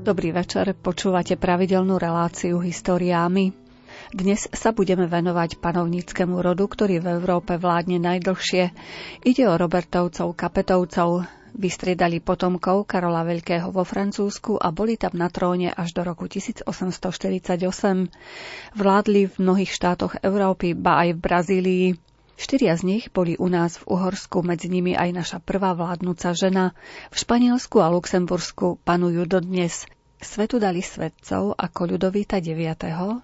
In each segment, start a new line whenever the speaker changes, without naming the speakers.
Dobrý večer, počúvate pravidelnú reláciu Históriámi. Dnes sa budeme venovať panovníckému rodu, ktorý v Európe vládne najdlhšie. Ide o Robertovcov, Kapetovcov. Vystriedali potomkov Karola Veľkého vo Francúzsku a boli tam na tróne až do roku 1848. Vládli v mnohých štátoch Európy, ba aj v Brazílii. Štyria z nich boli u nás v Uhorsku, medzi nimi aj naša prvá vládnúca žena. V Španielsku a Luxembursku panujú dodnes. Svetu dali svetcov ako Ľudovíta IX.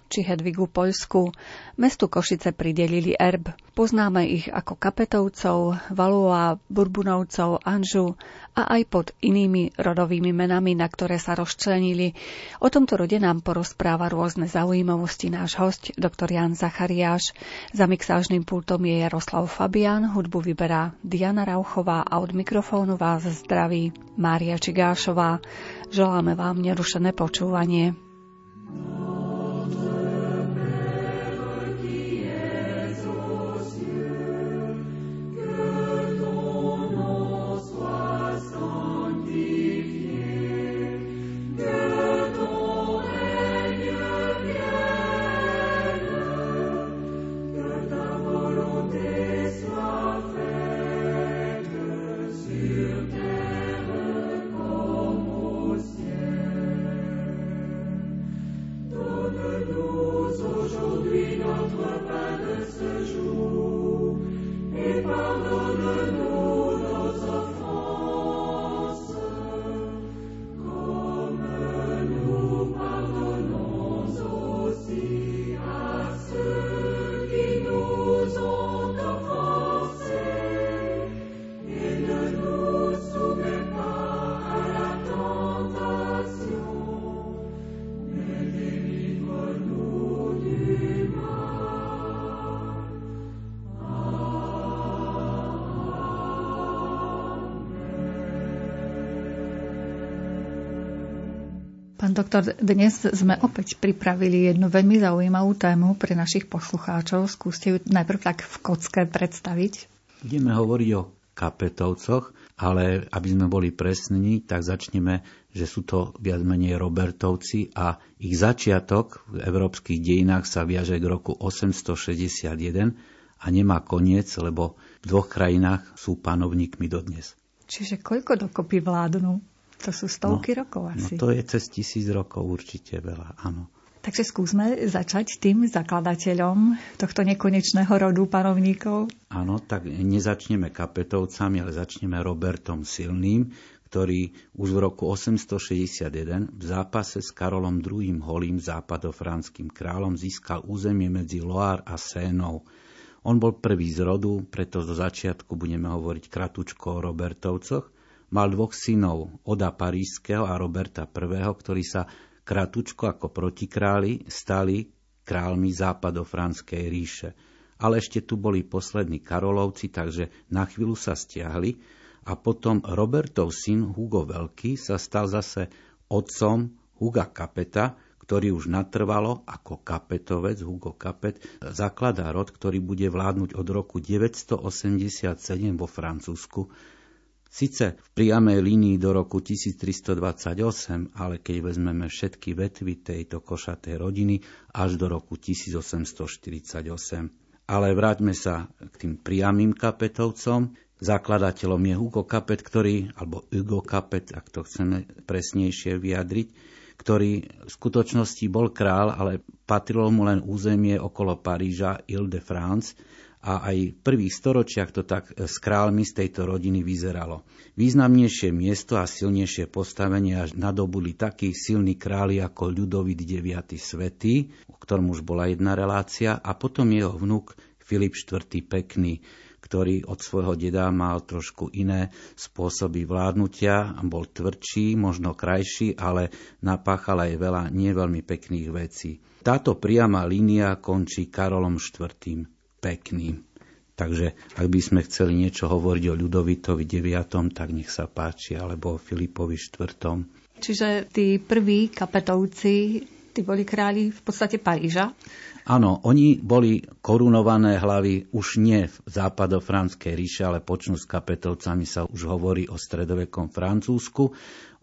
či Hedvigu Poľsku. Mestu Košice pridelili erb. Poznáme ich ako Kapetovcov, Valua, Burbunovcov, Anžu a aj pod inými rodovými menami, na ktoré sa rozčlenili. O tomto rode nám porozpráva rôzne zaujímavosti náš host, doktor Jan Zachariáš. Za mixážnym pultom je Jaroslav Fabian, hudbu vyberá Diana Rauchová a od mikrofónu vás zdraví Mária Čigášová. Želáme vám nerušené počúvanie. Doktor, dnes sme opäť pripravili jednu veľmi zaujímavú tému pre našich poslucháčov. Skúste ju najprv tak v kocke predstaviť.
Budeme hovoriť o kapetovcoch, ale aby sme boli presní, tak začneme, že sú to viac menej Robertovci a ich začiatok v európskych dejinách sa viaže k roku 861 a nemá koniec, lebo v dvoch krajinách sú panovníkmi dodnes.
Čiže koľko dokopy vládnu? To sú stovky
no,
rokov
no
asi.
No to je cez tisíc rokov určite veľa, áno.
Takže skúsme začať tým zakladateľom tohto nekonečného rodu panovníkov.
Áno, tak nezačneme kapetovcami, ale začneme Robertom Silným, ktorý už v roku 861 v zápase s Karolom II. Holým západofranským kráľom získal územie medzi Loire a Sénou. On bol prvý z rodu, preto zo začiatku budeme hovoriť kratučko o Robertovcoch Mal dvoch synov, Oda Parížského a Roberta I., ktorí sa kratučko ako protikráli stali kráľmi západofranskej ríše. Ale ešte tu boli poslední Karolovci, takže na chvíľu sa stiahli a potom Robertov syn Hugo Veľký sa stal zase otcom Huga Kapeta, ktorý už natrvalo ako kapetovec, Hugo Kapet, zakladá rod, ktorý bude vládnuť od roku 987 vo Francúzsku Sice v priamej línii do roku 1328, ale keď vezmeme všetky vetvy tejto košatej rodiny až do roku 1848. Ale vráťme sa k tým priamým kapetovcom. Zakladateľom je Hugo Kapet, ktorý, alebo Hugo Kapet, ak to chceme presnejšie vyjadriť, ktorý v skutočnosti bol král, ale patrilo mu len územie okolo Paríža, Ile-de-France, a aj v prvých storočiach to tak s kráľmi z tejto rodiny vyzeralo. Významnejšie miesto a silnejšie postavenie až nadobuli takí silní králi ako Ľudovit IX. Svetý, o ktorom už bola jedna relácia, a potom jeho vnúk Filip IV. Pekný, ktorý od svojho deda mal trošku iné spôsoby vládnutia, bol tvrdší, možno krajší, ale napáchal aj veľa neveľmi pekných vecí. Táto priama línia končí Karolom IV pekný. Takže ak by sme chceli niečo hovoriť o Ľudovitovi 9., tak nech sa páči, alebo o Filipovi 4.
Čiže tí prví kapetovci, tí boli králi v podstate Paríža?
Áno, oni boli korunované hlavy už nie v západofranskej ríše, ale počnú s kapetovcami sa už hovorí o stredovekom Francúzsku.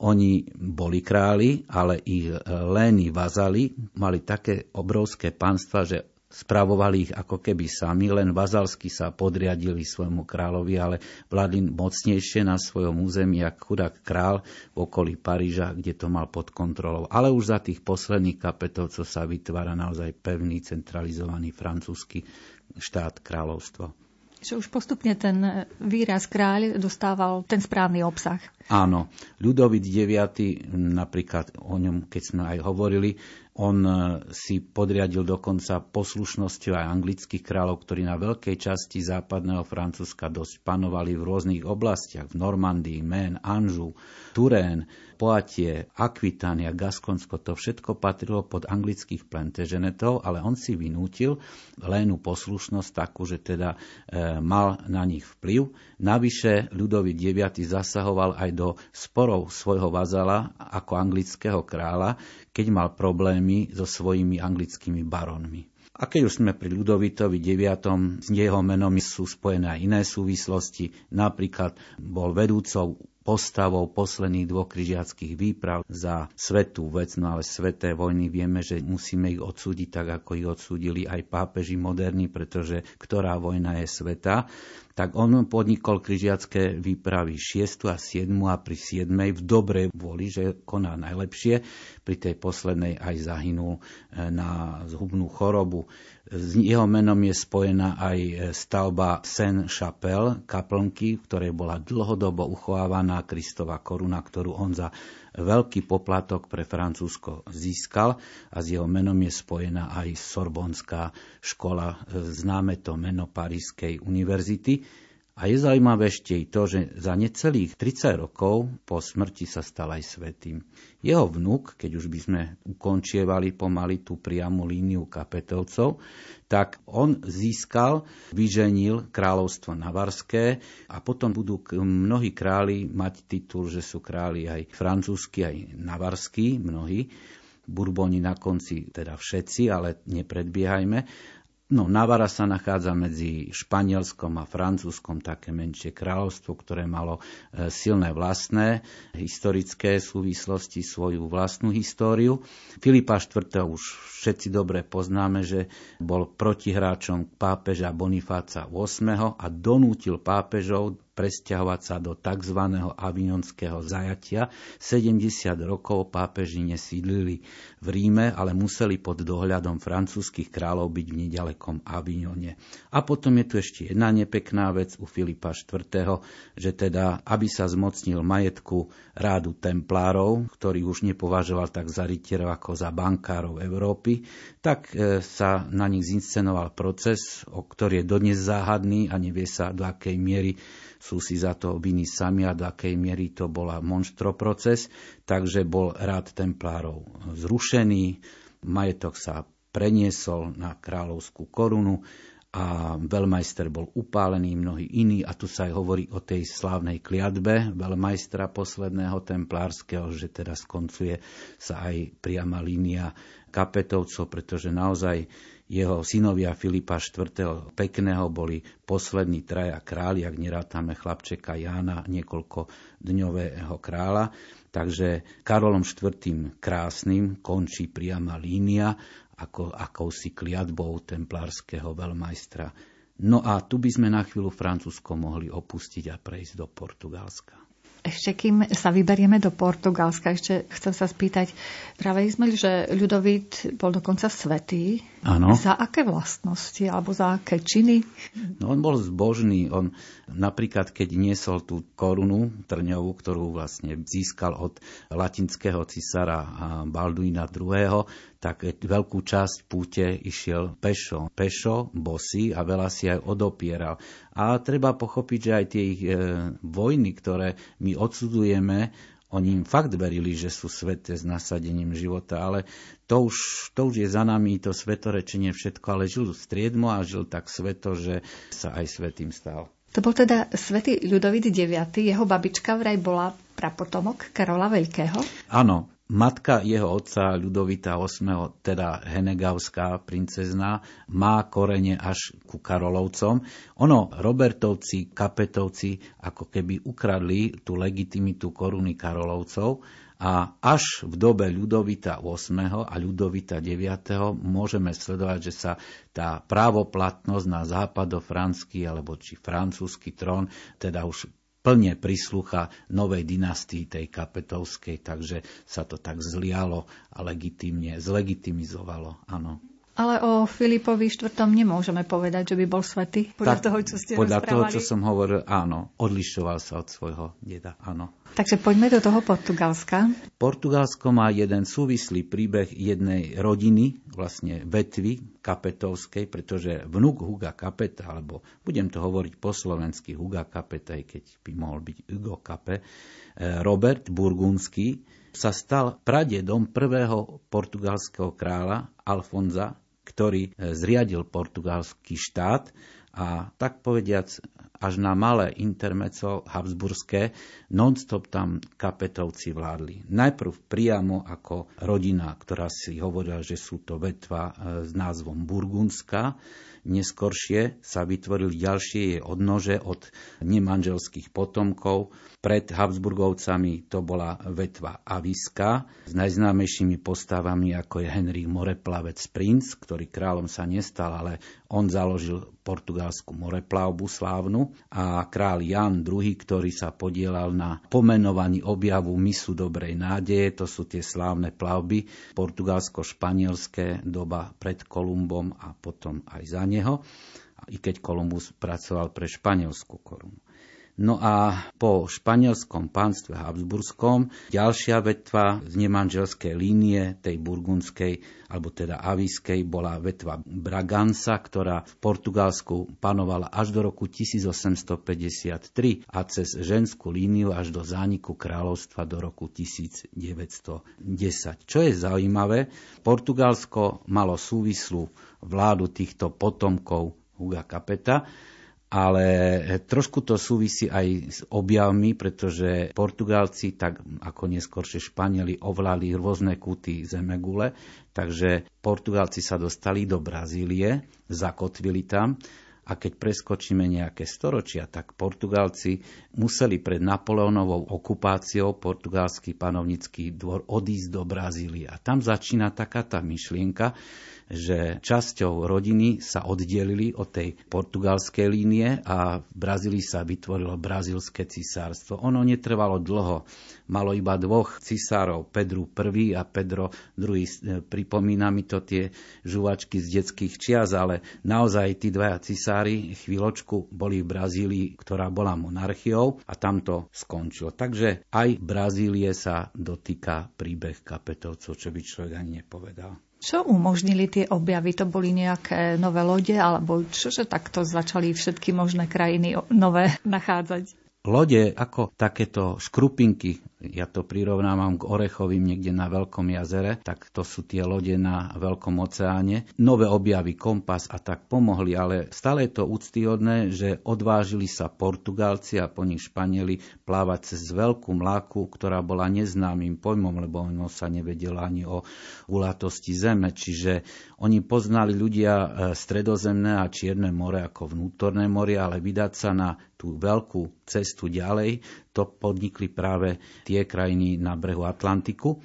Oni boli králi, ale ich léni vazali mali také obrovské panstva, že Spravovali ich ako keby sami, len vazalsky sa podriadili svojmu kráľovi, ale vládli mocnejšie na svojom území, ako chudák král v okolí Paríža, kde to mal pod kontrolou. Ale už za tých posledných kapetovcov sa vytvára naozaj pevný, centralizovaný francúzsky štát kráľovstvo.
Že už postupne ten výraz kráľ dostával ten správny obsah.
Áno. Ľudovit IX, napríklad o ňom, keď sme aj hovorili, on e, si podriadil dokonca poslušnosťou aj anglických kráľov, ktorí na veľkej časti západného Francúzska dosť panovali v rôznych oblastiach, v Normandii, Maine, Anžu, Turén, Poatie, Aquitania, Gaskonsko, to všetko patrilo pod anglických plantagenetov, ale on si vynútil lénu poslušnosť takú, že teda e, mal na nich vplyv. Navyše ľudový IX zasahoval aj do sporov svojho vazala ako anglického kráľa, keď mal problémy so svojimi anglickými baronmi. A keď už sme pri Ľudovitovi IX, s jeho menom sú spojené aj iné súvislosti. Napríklad bol vedúcou postavou posledných dvoch križiackých výprav za svetú vec, no ale sveté vojny vieme, že musíme ich odsúdiť tak, ako ich odsúdili aj pápeži moderní, pretože ktorá vojna je sveta tak on podnikol križiacké výpravy 6. a 7. a pri 7. v dobrej voli, že koná najlepšie. Pri tej poslednej aj zahynul e, na zhubnú chorobu. S jeho menom je spojená aj stavba Saint-Chapelle, kaplnky, v ktorej bola dlhodobo uchovávaná Kristova koruna, ktorú on za veľký poplatok pre Francúzsko získal a s jeho menom je spojená aj Sorbonská škola, známe to meno Parískej univerzity. A je zaujímavé ešte i to, že za necelých 30 rokov po smrti sa stal aj svetým. Jeho vnúk, keď už by sme ukončievali pomaly tú priamu líniu kapetovcov, tak on získal, vyženil kráľovstvo Navarské a potom budú mnohí králi mať titul, že sú králi aj francúzsky, aj navarskí, mnohí. Burboni na konci, teda všetci, ale nepredbiehajme. No, Navara sa nachádza medzi Španielskom a Francúzskom, také menšie kráľovstvo, ktoré malo e, silné vlastné historické súvislosti, svoju vlastnú históriu. Filipa IV. už všetci dobre poznáme, že bol protihráčom pápeža Bonifáca VIII a donútil pápežov presťahovať sa do tzv. avignonského zajatia. 70 rokov pápeži nesídlili v Ríme, ale museli pod dohľadom francúzskych kráľov byť v nedalekom Avignone. A potom je tu ešte jedna nepekná vec u Filipa IV., že teda, aby sa zmocnil majetku rádu templárov, ktorý už nepovažoval tak za rytierov ako za bankárov Európy, tak e, sa na nich zinscenoval proces, o ktorý je dodnes záhadný a nevie sa do akej miery sú si za to viny sami a do akej miery to bola monštro proces, takže bol rád templárov zrušený, majetok sa preniesol na kráľovskú korunu a veľmajster bol upálený, mnohí iní a tu sa aj hovorí o tej slávnej kliatbe veľmajstra posledného templárskeho, že teda skoncuje sa aj priama línia kapetovcov, pretože naozaj jeho synovia Filipa IV. Pekného boli poslední traja králi, ak nerátame chlapčeka Jána, niekoľko dňového kráľa. Takže Karolom IV. krásnym končí priama línia ako akousi kliatbou templárskeho veľmajstra. No a tu by sme na chvíľu Francúzsko mohli opustiť a prejsť do Portugalska.
Ešte kým sa vyberieme do Portugalska, ešte chcem sa spýtať, práve sme, že Ľudovít bol dokonca svetý.
Áno.
Za aké vlastnosti alebo za aké činy?
No, on bol zbožný. On napríklad, keď niesol tú korunu trňovú, ktorú vlastne získal od latinského cisára Balduina II., tak veľkú časť púte išiel pešo. Pešo, bosy a veľa si aj odopieral. A treba pochopiť, že aj tie ich e, vojny, ktoré my odsudujeme, oni im fakt verili, že sú sveté s nasadením života, ale to už, to už je za nami, to svetorečenie všetko, ale žil striedmo a žil tak sveto, že sa aj svetým stal.
To bol teda svätý Ľudovít IX. Jeho babička vraj bola prapotomok Karola Veľkého?
Áno, Matka jeho otca Ľudovita VIII, teda Henegavská princezná, má korene až ku Karolovcom. Ono, Robertovci, Kapetovci, ako keby ukradli tú legitimitu koruny Karolovcov a až v dobe Ľudovita VIII a Ľudovita IX môžeme sledovať, že sa tá právoplatnosť na západofranský alebo či francúzsky trón teda už plne prislúcha novej dynastii tej kapetovskej, takže sa to tak zlialo a legitimne, zlegitimizovalo. Áno.
Ale o Filipovi IV. nemôžeme povedať, že by bol svetý, podľa tak, toho, čo ste
Podľa
rozprávali.
toho, čo som hovoril, áno, odlišoval sa od svojho deda, áno.
Takže poďme do toho Portugalska.
Portugalsko má jeden súvislý príbeh jednej rodiny, vlastne vetvy kapetovskej, pretože vnúk Huga Kapeta, alebo budem to hovoriť po slovensky Huga Kapeta, keď by mohol byť Hugo Kape, eh, Robert Burgundský, sa stal pradedom prvého portugalského kráľa Alfonza ktorý e, zriadil portugalský štát a tak povediac až na malé intermeco habsburské, non-stop tam kapetovci vládli. Najprv priamo ako rodina, ktorá si hovorila, že sú to vetva e, s názvom Burgundska, Neskoršie sa vytvorili ďalšie jej odnože od nemanželských potomkov. Pred Habsburgovcami to bola vetva Aviska s najznámejšími postavami ako je Henry Moreplavec Princ, ktorý kráľom sa nestal, ale on založil portugalskú moreplavbu slávnu a král Jan II, ktorý sa podielal na pomenovaní objavu misu Dobrej nádeje, to sú tie slávne plavby portugalsko-španielské doba pred Kolumbom a potom aj za neho, i keď Kolumbus pracoval pre španielskú korunu. No a po španielskom pánstve Habsburskom ďalšia vetva z nemanželskej línie, tej burgundskej, alebo teda aviskej, bola vetva Bragansa, ktorá v Portugalsku panovala až do roku 1853 a cez ženskú líniu až do zániku kráľovstva do roku 1910. Čo je zaujímavé, Portugalsko malo súvislú vládu týchto potomkov Huga Capeta, ale trošku to súvisí aj s objavmi, pretože Portugálci, tak ako neskôršie Španieli, ovládli rôzne kúty zemegule, takže Portugálci sa dostali do Brazílie, zakotvili tam a keď preskočíme nejaké storočia, tak Portugalci museli pred Napoleónovou okupáciou portugalský panovnický dvor odísť do Brazílie. A tam začína taká tá myšlienka, že časťou rodiny sa oddelili od tej portugalskej línie a v Brazílii sa vytvorilo brazílske cisárstvo. Ono netrvalo dlho. Malo iba dvoch cisárov, Pedro I a Pedro II. Pripomína mi to tie žuvačky z detských čias, ale naozaj tí dvaja cisári chvíľočku boli v Brazílii, ktorá bola monarchiou a tam to skončilo. Takže aj Brazílie sa dotýka príbeh kapetovcov, čo by človek ani nepovedal.
Čo umožnili tie objavy? To boli nejaké nové lode, alebo čože takto začali všetky možné krajiny nové nachádzať?
Lode ako takéto škrupinky, ja to prirovnávam k Orechovým niekde na Veľkom jazere, tak to sú tie lode na Veľkom oceáne. Nové objavy, kompas a tak pomohli, ale stále je to úctyhodné, že odvážili sa Portugalci a po nich Španieli plávať cez veľkú mláku, ktorá bola neznámym pojmom, lebo ono sa nevedelo ani o ulatosti zeme. Čiže oni poznali ľudia e, stredozemné a čierne more ako vnútorné more, ale vydať sa na tú veľkú cestu ďalej, to podnikli práve tie krajiny na brehu Atlantiku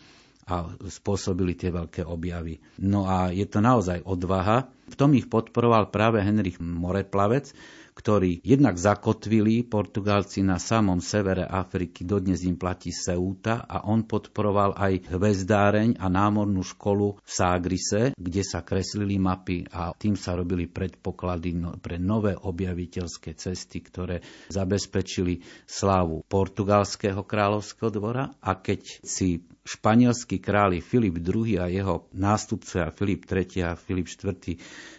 a spôsobili tie veľké objavy. No a je to naozaj odvaha. V tom ich podporoval práve Henrich Moreplavec, ktorí jednak zakotvili Portugálci na samom severe Afriky, dodnes im platí Ceuta a on podporoval aj hvezdáreň a námornú školu v Ságrise, kde sa kreslili mapy a tým sa robili predpoklady no, pre nové objaviteľské cesty, ktoré zabezpečili slávu portugalského kráľovského dvora. A keď si španielskí králi Filip II a jeho nástupcovia Filip III a Filip IV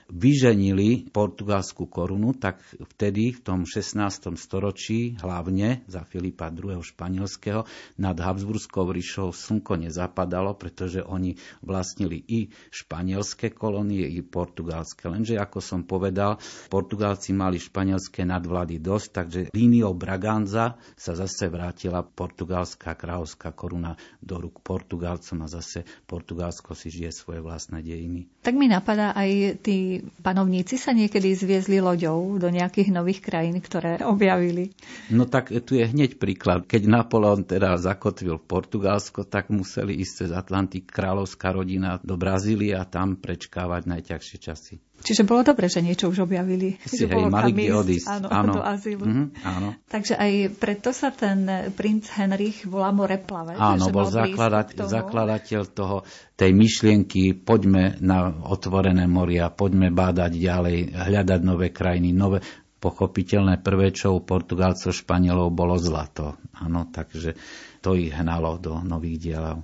vyženili portugalskú korunu, tak vtedy v tom 16. storočí, hlavne za Filipa II. španielského, nad Habsburskou ríšou slnko nezapadalo, pretože oni vlastnili i španielské kolónie, i portugalské. Lenže, ako som povedal, Portugalci mali španielské nadvlady dosť, takže líniou Braganza sa zase vrátila portugalská kráľovská koruna do rúk Portugalcom a zase Portugalsko si žije svoje vlastné dejiny.
Tak mi napadá aj tí panovníci sa niekedy zviezli loďou do nejakých nových krajín, ktoré objavili.
No tak tu je hneď príklad. Keď Napoleon teda zakotvil Portugalsko, tak museli ísť cez Atlantik kráľovská rodina do Brazílie a tam prečkávať najťažšie časy.
Čiže bolo dobre, že niečo už objavili.
Si, že hej, mali kde odísť.
Áno, áno. do azylu. Mm-hmm,
áno.
Takže aj preto sa ten princ Henrich volá moreplavec.
Áno, bol zakladateľ, toho. zakladateľ toho, tej myšlienky, poďme na otvorené moria, poďme bádať ďalej, hľadať nové krajiny, nové, pochopiteľné prvé, čo u Portugalcov, Španielov bolo zlato. Áno, takže to ich hnalo do nových dielov.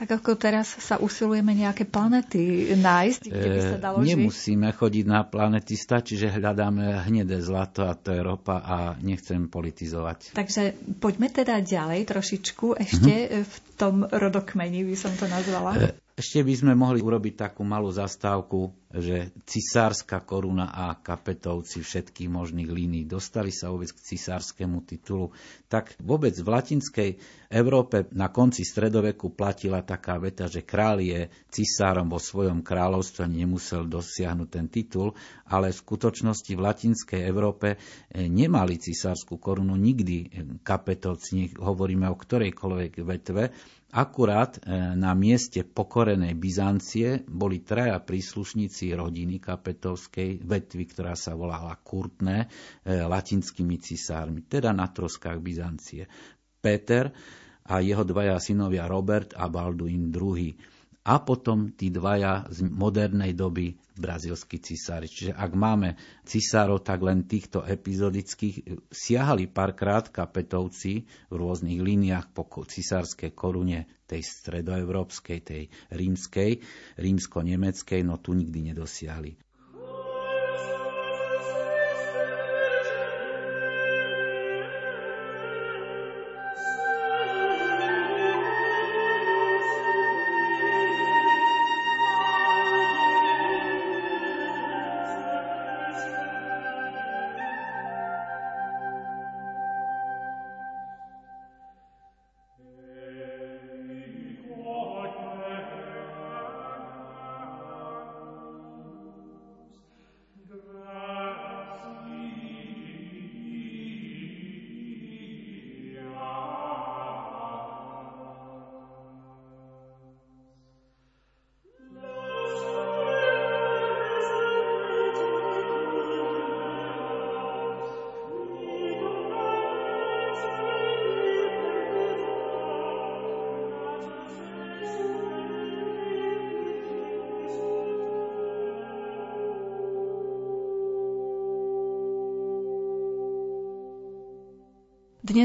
Tak ako teraz sa usilujeme nejaké planety nájsť, kde by sa dalo
žiť? Nemusíme chodiť na planety, stačí, že hľadáme hnedé zlato a to je ropa a nechcem politizovať.
Takže poďme teda ďalej trošičku ešte mm-hmm. v tom rodokmeni, by som to nazvala.
Ešte by sme mohli urobiť takú malú zastávku, že cisárska koruna a kapetovci všetkých možných línií dostali sa vôbec k cisárskému titulu. Tak vôbec v latinskej Európe na konci stredoveku platila taká veta, že král je cisárom vo svojom kráľovstve, nemusel dosiahnuť ten titul, ale v skutočnosti v latinskej Európe eh, nemali cisárskú korunu nikdy kapetovci, hovoríme o ktorejkoľvek vetve, Akurát e, na mieste pokorenej Byzancie boli traja príslušníci rodiny kapetovskej vetvy, ktorá sa volala Kurtné, e, latinskými cisármi, teda na troskách Byzancie. Peter a jeho dvaja synovia Robert a Balduin II a potom tí dvaja z modernej doby brazilskí cisári. Čiže ak máme cisárov, tak len týchto epizodických siahali párkrát kapetovci v rôznych líniách po cisárskej korune tej stredoevropskej, tej rímskej, rímsko-nemeckej, no tu nikdy nedosiahli.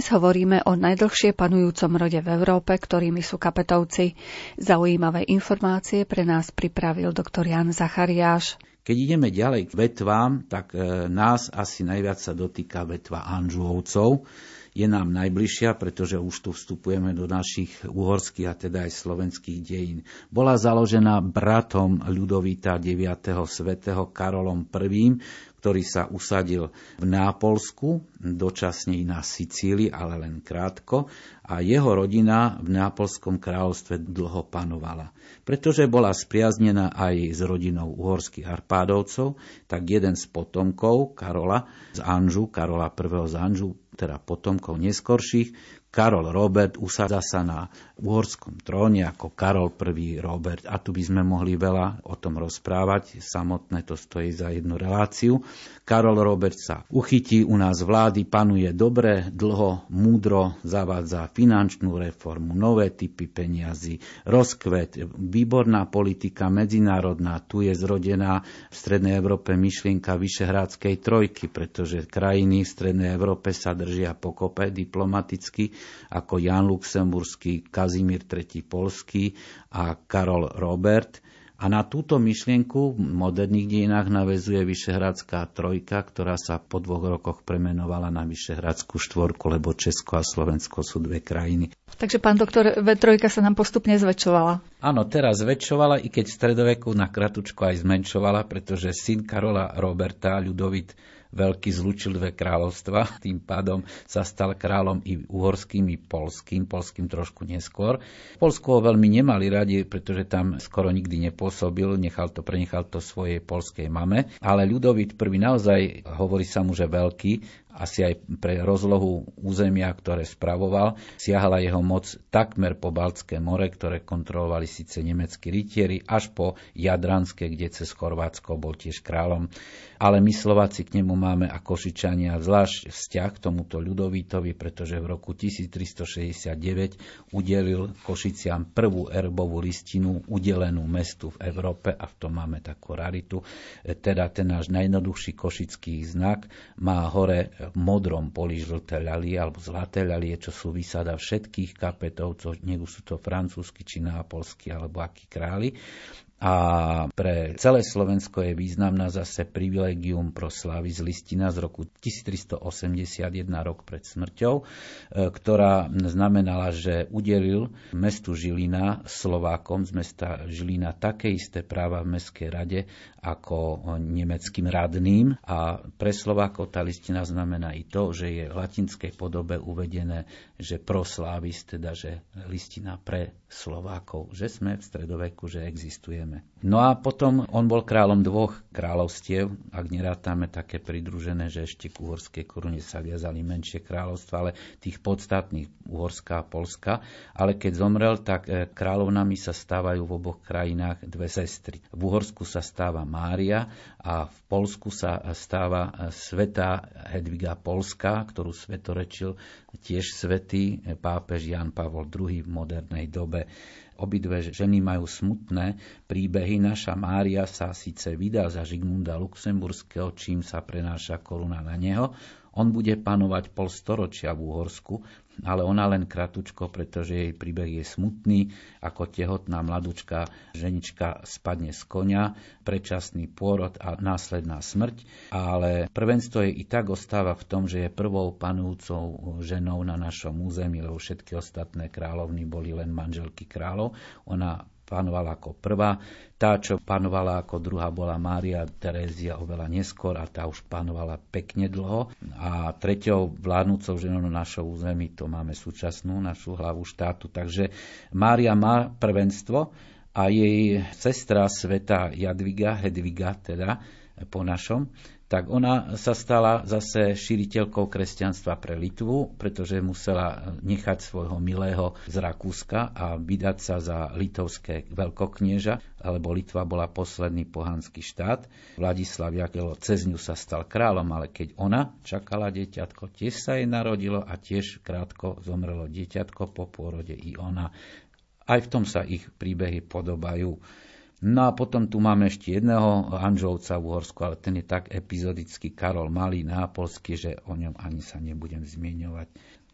Dnes hovoríme o najdlhšie panujúcom rode v Európe, ktorými sú kapetovci. Zaujímavé informácie pre nás pripravil doktor Jan Zachariáš.
Keď ideme ďalej k vetvám, tak e, nás asi najviac sa dotýka vetva Anžuovcov. Je nám najbližšia, pretože už tu vstupujeme do našich uhorských a teda aj slovenských dejín. Bola založená bratom Ľudovita IX. svätého Karolom I, ktorý sa usadil v Nápolsku, dočasne na Sicílii, ale len krátko, a jeho rodina v Nápolskom kráľovstve dlho panovala. Pretože bola spriaznená aj s rodinou uhorských Arpádovcov, tak jeden z potomkov Karola z Anžu, Karola I. z Anžu, teda potomkov neskorších, Karol Robert usadza sa na uhorskom tróne ako Karol I. Robert. A tu by sme mohli veľa o tom rozprávať, samotné to stojí za jednu reláciu. Karol Robert sa uchytí u nás vlády, panuje dobre, dlho, múdro, zavádza finančnú reformu, nové typy peniazy, rozkvet, výborná politika medzinárodná. Tu je zrodená v Strednej Európe myšlienka Vyšehradskej trojky, pretože krajiny v Strednej Európe sa držia pokope diplomaticky ako Jan Luxemburský, Kazimír III. Polský a Karol Robert A na túto myšlienku v moderných dejinách navezuje Vyšehradská trojka, ktorá sa po dvoch rokoch premenovala na Vyšehradskú štvorku, lebo Česko a Slovensko sú dve krajiny.
Takže, pán doktor, V3 sa nám postupne zväčšovala.
Áno, teraz zväčšovala, i keď v stredoveku na kratučku aj zmenšovala, pretože syn Karola Roberta, Ľudovit veľký zlučil dve kráľovstva, tým pádom sa stal kráľom i uhorským, i polským, polským trošku neskôr. Polsko ho veľmi nemali radi, pretože tam skoro nikdy nepôsobil, nechal to, prenechal to svojej polskej mame, ale Ľudovit prvý naozaj, hovorí sa mu, že veľký, asi aj pre rozlohu územia, ktoré spravoval, siahala jeho moc takmer po Baltské more, ktoré kontrolovali síce nemeckí rytieri, až po Jadranské, kde cez Chorvátsko bol tiež kráľom. Ale my Slováci k nemu máme a Košičania zvlášť vzťah k tomuto ľudovítovi, pretože v roku 1369 udelil Košiciam prvú erbovú listinu udelenú mestu v Európe a v tom máme takú raritu. Teda ten náš najjednoduchší košický znak má hore v modrom poli žlté ľalie alebo zlaté ľalie, čo sú vysada všetkých kapetovcov, nech sú to francúzsky či nápolskí alebo akí králi. A pre celé Slovensko je významná zase privilegium pro slávy z listina z roku 1381, rok pred smrťou, e, ktorá znamenala, že udelil mestu Žilina Slovákom z mesta Žilina také isté práva v Mestskej rade ako nemeckým radným. A pre Slovákov tá listina znamená i to, že je v latinskej podobe uvedené, že pro slávis, teda že listina pre Slovákov, že sme v stredoveku, že existujeme. No a potom on bol kráľom dvoch kráľovstiev, ak nerátame také pridružené, že ešte k uhorskej korune sa viazali menšie kráľovstva, ale tých podstatných Uhorská a Polska. Ale keď zomrel, tak e, kráľovnami sa stávajú v oboch krajinách dve sestry. V Uhorsku sa stáva Mária a v Polsku sa stáva e, svetá Hedviga Polska, ktorú svetorečil tiež svetý e, pápež Jan Pavol II v modernej dobe. Obidve ženy majú smutné príbehy. Naša Mária sa síce vydá za Žigmunda Luxemburského, čím sa prenáša koruna na neho. On bude panovať pol storočia v Úhorsku, ale ona len kratučko, pretože jej príbeh je smutný, ako tehotná mladúčka ženička spadne z konia, predčasný pôrod a následná smrť, ale prvenstvo jej i tak ostáva v tom, že je prvou panujúcou ženou na našom území, lebo všetky ostatné kráľovny boli len manželky kráľov. Ona panovala ako prvá. Tá, čo panovala ako druhá, bola Mária Terézia oveľa neskôr a tá už panovala pekne dlho. A treťou vládnúcou ženou na našom území to máme súčasnú našu hlavu štátu. Takže Mária má prvenstvo a jej sestra sveta Jadviga, Hedviga teda po našom, tak ona sa stala zase šíriteľkou kresťanstva pre Litvu, pretože musela nechať svojho milého z Rakúska a vydať sa za litovské veľkoknieža, lebo Litva bola posledný pohanský štát. Vladislav Jakelo cez ňu sa stal kráľom, ale keď ona čakala dieťatko, tiež sa jej narodilo a tiež krátko zomrelo dieťatko po pôrode i ona. Aj v tom sa ich príbehy podobajú. No a potom tu máme ešte jedného Anžovca v Uhorsku, ale ten je tak epizodický Karol Malý, nápolský, že o ňom ani sa nebudem zmieňovať.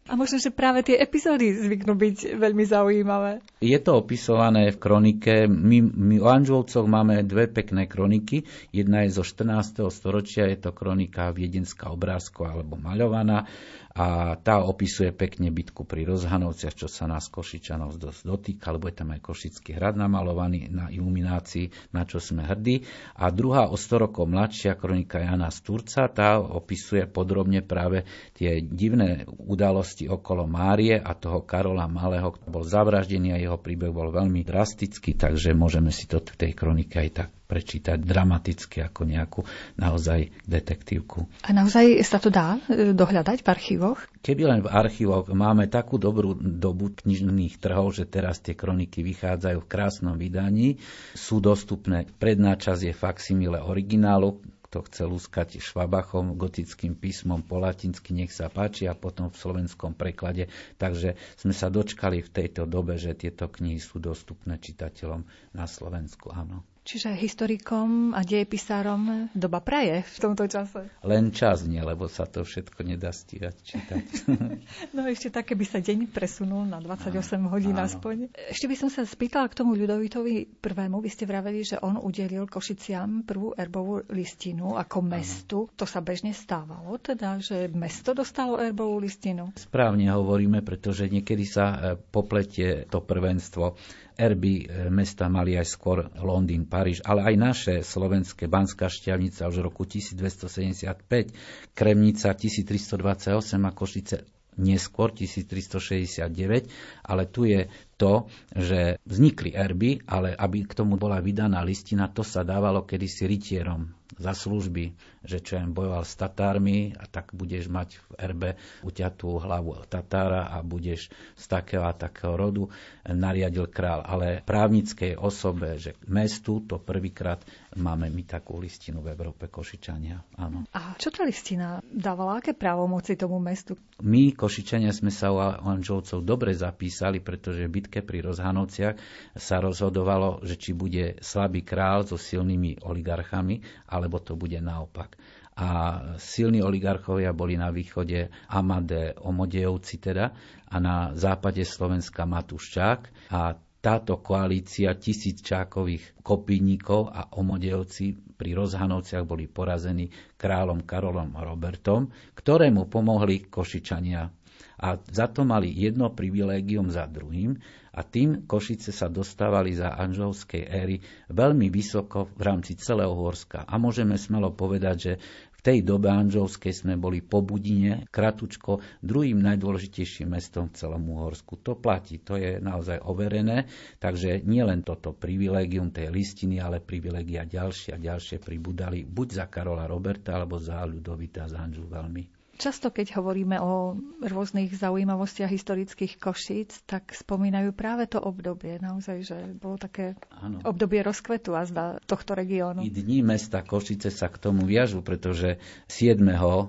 A možno, že práve tie epizódy zvyknú byť veľmi zaujímavé.
Je to opisované v kronike. My, my o Anžovcoch máme dve pekné kroniky. Jedna je zo 14. storočia, je to kronika Viedenská obrázko alebo maľovaná a tá opisuje pekne bitku pri Rozhanovciach, čo sa nás Košičanov dosť dotýka, lebo je tam aj Košický hrad namalovaný na iluminácii, na čo sme hrdí. A druhá o 100 rokov mladšia kronika Jana Sturca, tá opisuje podrobne práve tie divné udalosti okolo Márie a toho Karola Malého, ktorý bol zavraždený a jeho príbeh bol veľmi drastický, takže môžeme si to v tej kronike aj tak prečítať dramaticky ako nejakú naozaj detektívku.
A naozaj sa to dá e, dohľadať v archívoch?
Keby len v archívoch máme takú dobrú dobu knižných trhov, že teraz tie kroniky vychádzajú v krásnom vydaní, sú dostupné. Predná časť je faksimile originálu, kto chce lúskať švabachom, gotickým písmom po latinsky, nech sa páči a potom v slovenskom preklade. Takže sme sa dočkali v tejto dobe, že tieto knihy sú dostupné čitateľom na Slovensku. Áno.
Čiže historikom a dejepisárom doba praje v tomto čase.
Len čas nie, lebo sa to všetko nedá stíhať čítať.
no ešte také by sa deň presunul na 28 áno, hodín áno. aspoň. Ešte by som sa spýtala k tomu Ľudovitovi prvému. Vy ste vraveli, že on udelil Košiciam prvú erbovú listinu ako mestu. Áno. To sa bežne stávalo, teda, že mesto dostalo erbovú listinu?
Správne hovoríme, pretože niekedy sa e, popletie to prvenstvo erby e, mesta mali aj skôr Londýn, Paríž, ale aj naše slovenské Banská šťavnica už v roku 1275, Kremnica 1328 a Košice neskôr 1369, ale tu je to, že vznikli erby, ale aby k tomu bola vydaná listina, to sa dávalo kedysi rytierom za služby, že čo jen bojoval s Tatármi a tak budeš mať v erbe uťatú hlavu Tatára a budeš z takého a takého rodu, nariadil král. Ale právnickej osobe, že mestu to prvýkrát máme my takú listinu v Európe Košičania. Áno.
A čo tá listina dávala? Aké právomoci tomu mestu?
My, Košičania, sme sa u Anžovcov dobre zapísali, pretože byt bitke pri Rozhanovciach sa rozhodovalo, že či bude slabý král so silnými oligarchami, alebo to bude naopak. A silní oligarchovia boli na východe Amade Omodejovci teda a na západe Slovenska Matuščák a táto koalícia tisícčákových kopínikov a omodejovci pri Rozhanovciach boli porazení kráľom Karolom Robertom, ktorému pomohli Košičania a za to mali jedno privilégium za druhým a tým Košice sa dostávali za Anžovskej éry veľmi vysoko v rámci celého Horska. A môžeme smelo povedať, že v tej dobe Anžovskej sme boli po Budine, kratučko, druhým najdôležitejším mestom v celom Uhorsku. To platí, to je naozaj overené, takže nie len toto privilégium tej listiny, ale privilégia ďalšie a ďalšie pribudali buď za Karola Roberta, alebo za Ľudovita z Anžu veľmi.
Často, keď hovoríme o rôznych zaujímavostiach historických Košíc, tak spomínajú práve to obdobie. Naozaj, že bolo také ano. obdobie rozkvetu a zda tohto regiónu.
I dní mesta Košice sa k tomu viažu, pretože 7.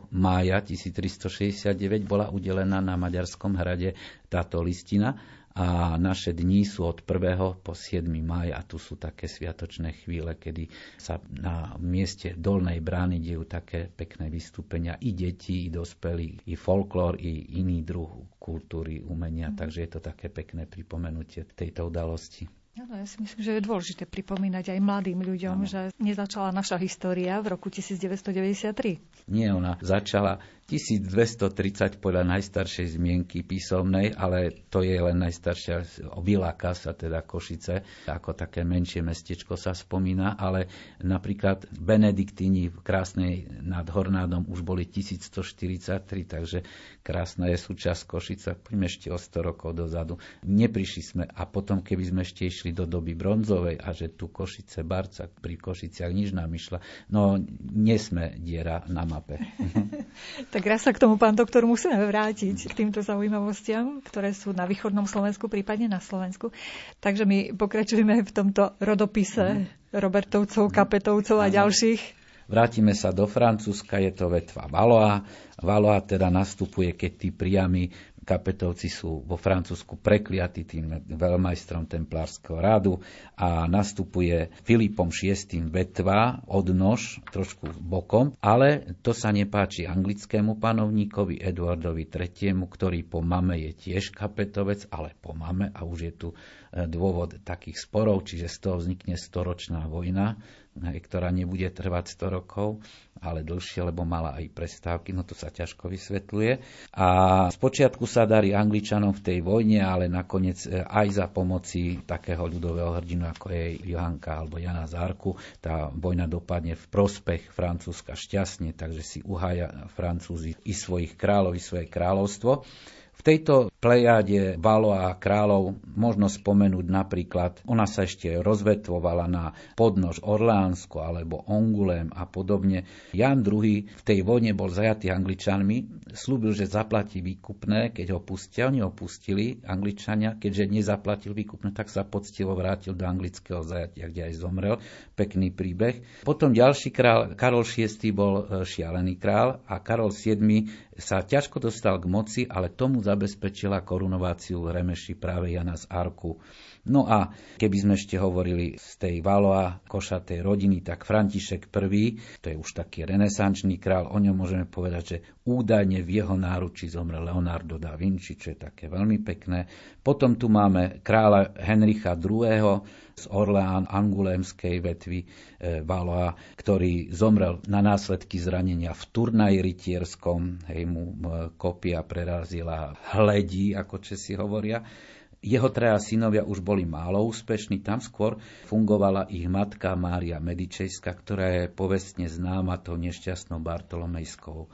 mája 1369 bola udelená na Maďarskom hrade táto listina a naše dni sú od 1. po 7. maj a tu sú také sviatočné chvíle, kedy sa na mieste Dolnej brány dejú také pekné vystúpenia i detí, i dospelí, i folklór, i iný druh kultúry, umenia, mm. takže je to také pekné pripomenutie tejto udalosti.
Áno, ja si myslím, že je dôležité pripomínať aj mladým ľuďom, ano. že nezačala naša história v roku 1993.
Nie, ona začala 1230 podľa najstaršej zmienky písomnej, ale to je len najstaršia, Viláka sa teda Košice, ako také menšie mestečko sa spomína, ale napríklad Benediktíni v krásnej nad Hornádom už boli 1143, takže krásna je súčasť Košica, poďme ešte o 100 rokov dozadu. Neprišli sme a potom, keby sme ešte išli do doby bronzovej a že tu Košice, Barca, pri Košiciach nič nám išla, no nie sme diera na mape.
tak raz sa k tomu, pán doktor, musíme vrátiť k týmto zaujímavostiam, ktoré sú na východnom Slovensku, prípadne na Slovensku. Takže my pokračujeme v tomto rodopise Robertovcov, Kapetovcov a ďalších.
Vrátime sa do Francúzska, je to vetva Valois. Valois teda nastupuje, keď tí priami Kapetovci sú vo Francúzsku prekliatí tým veľmajstrom templárskeho rádu a nastupuje Filipom VI vetva od nož trošku bokom, ale to sa nepáči anglickému panovníkovi Eduardovi III, ktorý po mame je tiež kapetovec, ale po mame a už je tu e, dôvod takých sporov, čiže z toho vznikne storočná vojna ktorá nebude trvať 100 rokov, ale dlhšie, lebo mala aj prestávky, no to sa ťažko vysvetľuje. A spočiatku sa darí Angličanom v tej vojne, ale nakoniec e, aj za pomoci takého ľudového hrdinu, ako je Johanka alebo Jana Zárku, tá vojna dopadne v prospech Francúzska šťastne, takže si uhája Francúzi i svojich kráľov, i svoje kráľovstvo. V tejto plejáde Valo a kráľov možno spomenúť napríklad, ona sa ešte rozvetvovala na podnož Orlánsko alebo Ongulém a podobne. Jan II v tej vojne bol zajatý Angličanmi, slúbil, že zaplatí výkupné, keď ho pustia. Oni ho pustili, Angličania, keďže nezaplatil výkupné, tak sa poctivo vrátil do anglického zajatia, kde aj zomrel. Pekný príbeh. Potom ďalší král, Karol VI bol e, šialený král a Karol VII sa ťažko dostal k moci, ale tomu zabezpečila korunováciu remeši práve Jana z Arku. No a keby sme ešte hovorili z tej Valoa košatej rodiny, tak František I, to je už taký renesančný král, o ňom môžeme povedať, že údajne v jeho náruči zomrel Leonardo da Vinci, čo je také veľmi pekné. Potom tu máme kráľa Henricha II, z Orleán angulémskej vetvy e, Valoa, ktorý zomrel na následky zranenia v turnaji rytierskom, hej mu kopia prerazila hledí, ako Česi hovoria. Jeho traja synovia už boli málo úspešní, tam skôr fungovala ich matka Mária Medičejska, ktorá je povestne známa tou nešťastnou Bartolomejskou e,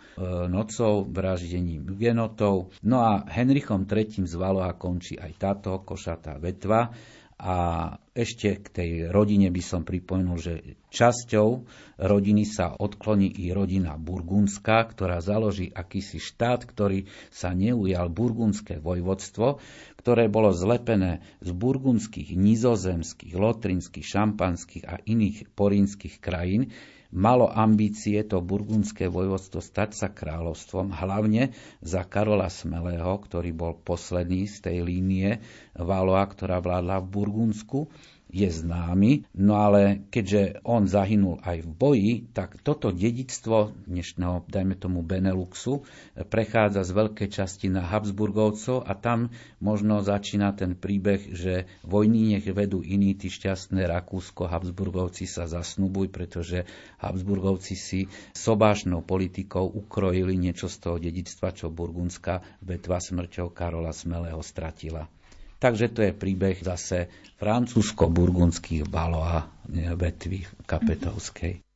nocou, vraždením genotov. No a Henrichom III z Valoa končí aj táto košatá vetva a ešte k tej rodine by som pripomenul, že časťou rodiny sa odkloní i rodina burgundská, ktorá založí akýsi štát, ktorý sa neujal burgundské vojvodstvo, ktoré bolo zlepené z burgundských, nizozemských, lotrinských, šampanských a iných porínskych krajín, malo ambície to burgundské vojvodstvo stať sa kráľovstvom, hlavne za Karola Smelého, ktorý bol posledný z tej línie Valoa, ktorá vládla v Burgundsku je známy, no ale keďže on zahynul aj v boji, tak toto dedictvo dnešného, dajme tomu Beneluxu, prechádza z veľkej časti na Habsburgovcov a tam možno začína ten príbeh, že vojny nech vedú iní, tí šťastné Rakúsko, Habsburgovci sa zasnubuj, pretože Habsburgovci si sobášnou politikou ukrojili niečo z toho dedictva, čo burgundská vetva smrťou Karola Smelého stratila. Takže to je príbeh zase francúzsko-burgundských balov a vetvy kapetovskej.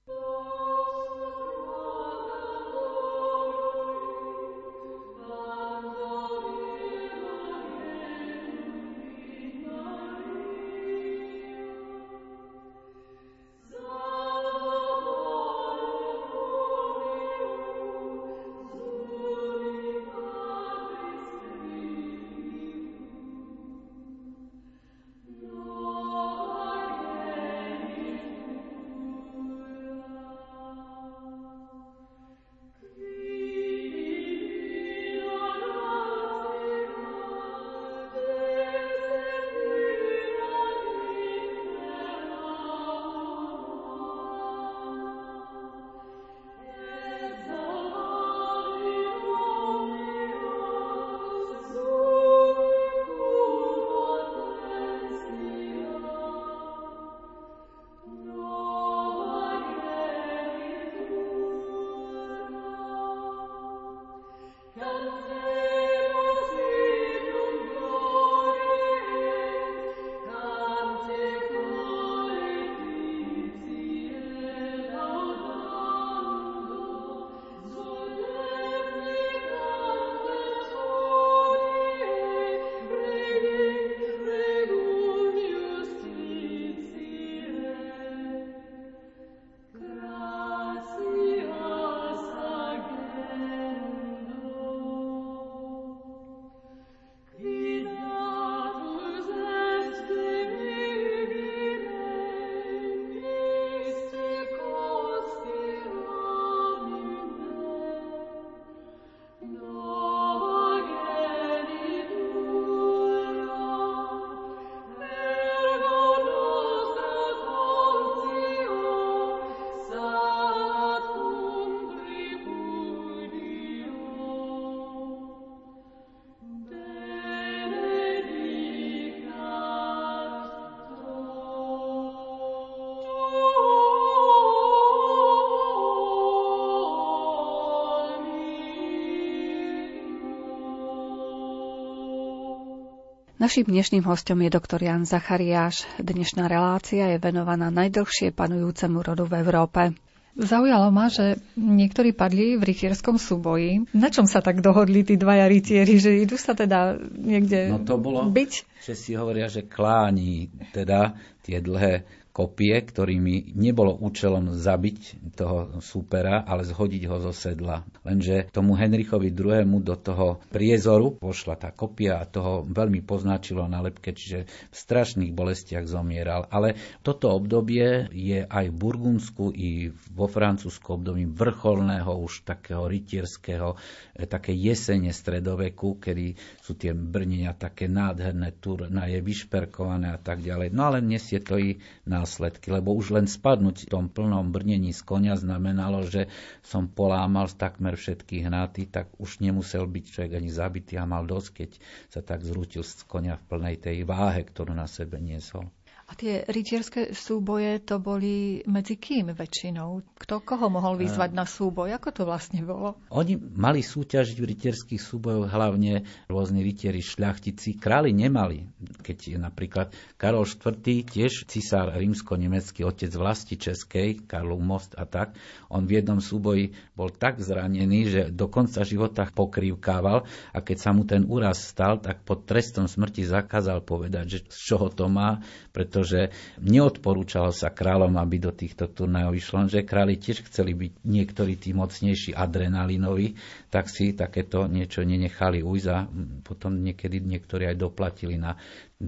Naším dnešným hostom je doktor Jan Zachariáš. Dnešná relácia je venovaná najdlhšie panujúcemu rodu v Európe. Zaujalo ma, že niektorí padli v rytierskom súboji. Na čom sa tak dohodli tí dvaja rytieri, že idú sa teda niekde
no to bolo,
byť?
Že si hovoria, že kláni teda tie dlhé kopie, ktorými nebolo účelom zabiť toho súpera, ale zhodiť ho zo sedla. Lenže tomu Henrichovi II. do toho priezoru pošla tá kopia a toho veľmi poznačilo na lepke, čiže v strašných bolestiach zomieral. Ale toto obdobie je aj v Burgundsku i vo Francúzsku období vrcholného už takého rytierského, e, také jesene stredoveku, kedy sú tie brnenia také nádherné, turnaje vyšperkované a tak ďalej. No ale nesie to i následky, lebo už len spadnúť v tom plnom brnení z konia znamenalo, že som polámal takmer všetky hnaty, tak už nemusel byť človek ani zabitý a mal dosť, keď sa tak zrútil z konia v plnej tej váhe, ktorú na sebe niesol.
A tie rytierské súboje to boli medzi kým väčšinou? Kto koho mohol vyzvať na súboj? Ako to vlastne bolo?
Oni mali súťažiť v rytierských súbojoch hlavne rôzni rytieri, šľachtici. Králi nemali. Keď je napríklad Karol IV, tiež cisár rímsko-nemecký, otec vlasti českej, Karlov most a tak, on v jednom súboji bol tak zranený, že do konca života pokrývkával a keď sa mu ten úraz stal, tak pod trestom smrti zakázal povedať, že z čoho to má, pretože pretože neodporúčalo sa kráľom, aby do týchto turnajov išlo, že králi tiež chceli byť niektorí tí mocnejší adrenalinoví, tak si takéto niečo nenechali ujsť a potom niekedy niektorí aj doplatili na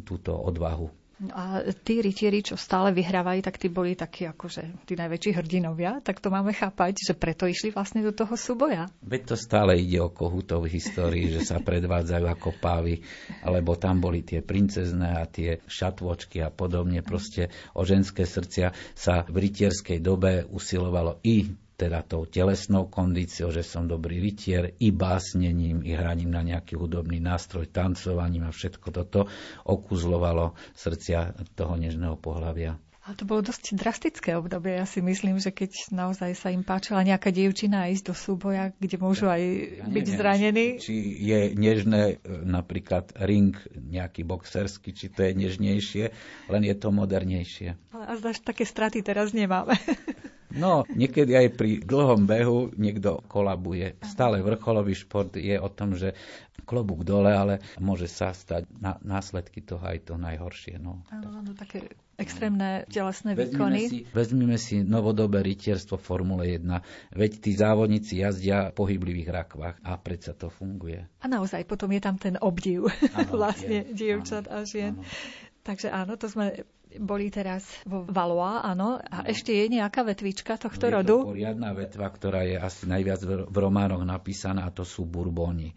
túto odvahu.
No a tí rytieri, čo stále vyhrávajú, tak tí boli takí akože tí najväčší hrdinovia, tak to máme chápať, že preto išli vlastne do toho súboja.
Veď to stále ide o kohutov v histórii, že sa predvádzajú ako pávy, alebo tam boli tie princezné a tie šatvočky a podobne. Proste o ženské srdcia sa v rytierskej dobe usilovalo i teda tou telesnou kondíciou, že som dobrý rytier, i básnením, i hraním na nejaký hudobný nástroj, tancovaním a všetko toto okuzlovalo srdcia toho nežného pohľavia.
Ale to bolo dosť drastické obdobie. Ja si myslím, že keď naozaj sa im páčila nejaká dievčina ísť do súboja, kde môžu aj ja byť neviem, zranení.
Či, je nežné e, napríklad ring nejaký boxerský, či to je nežnejšie, len je to modernejšie.
Ale a také straty teraz nemáme.
No, niekedy aj pri dlhom behu niekto kolabuje. Stále vrcholový šport je o tom, že klobúk dole, ale môže sa stať na, následky toho aj to najhoršie. No.
Áno, áno, také extrémne telesné výkony.
Vezmime si, vezmime si novodobé rytierstvo Formule 1. Veď tí závodníci jazdia v pohyblivých rakvách a predsa to funguje.
A naozaj potom je tam ten obdiv ano, vlastne je, dievčat áno, a žien. Áno. Takže áno, to sme boli teraz vo Valois, áno. A no. ešte je nejaká vetvička tohto
no,
rodu?
Je to poriadna vetva, ktorá je asi najviac v románoch napísaná, a to sú Burboni.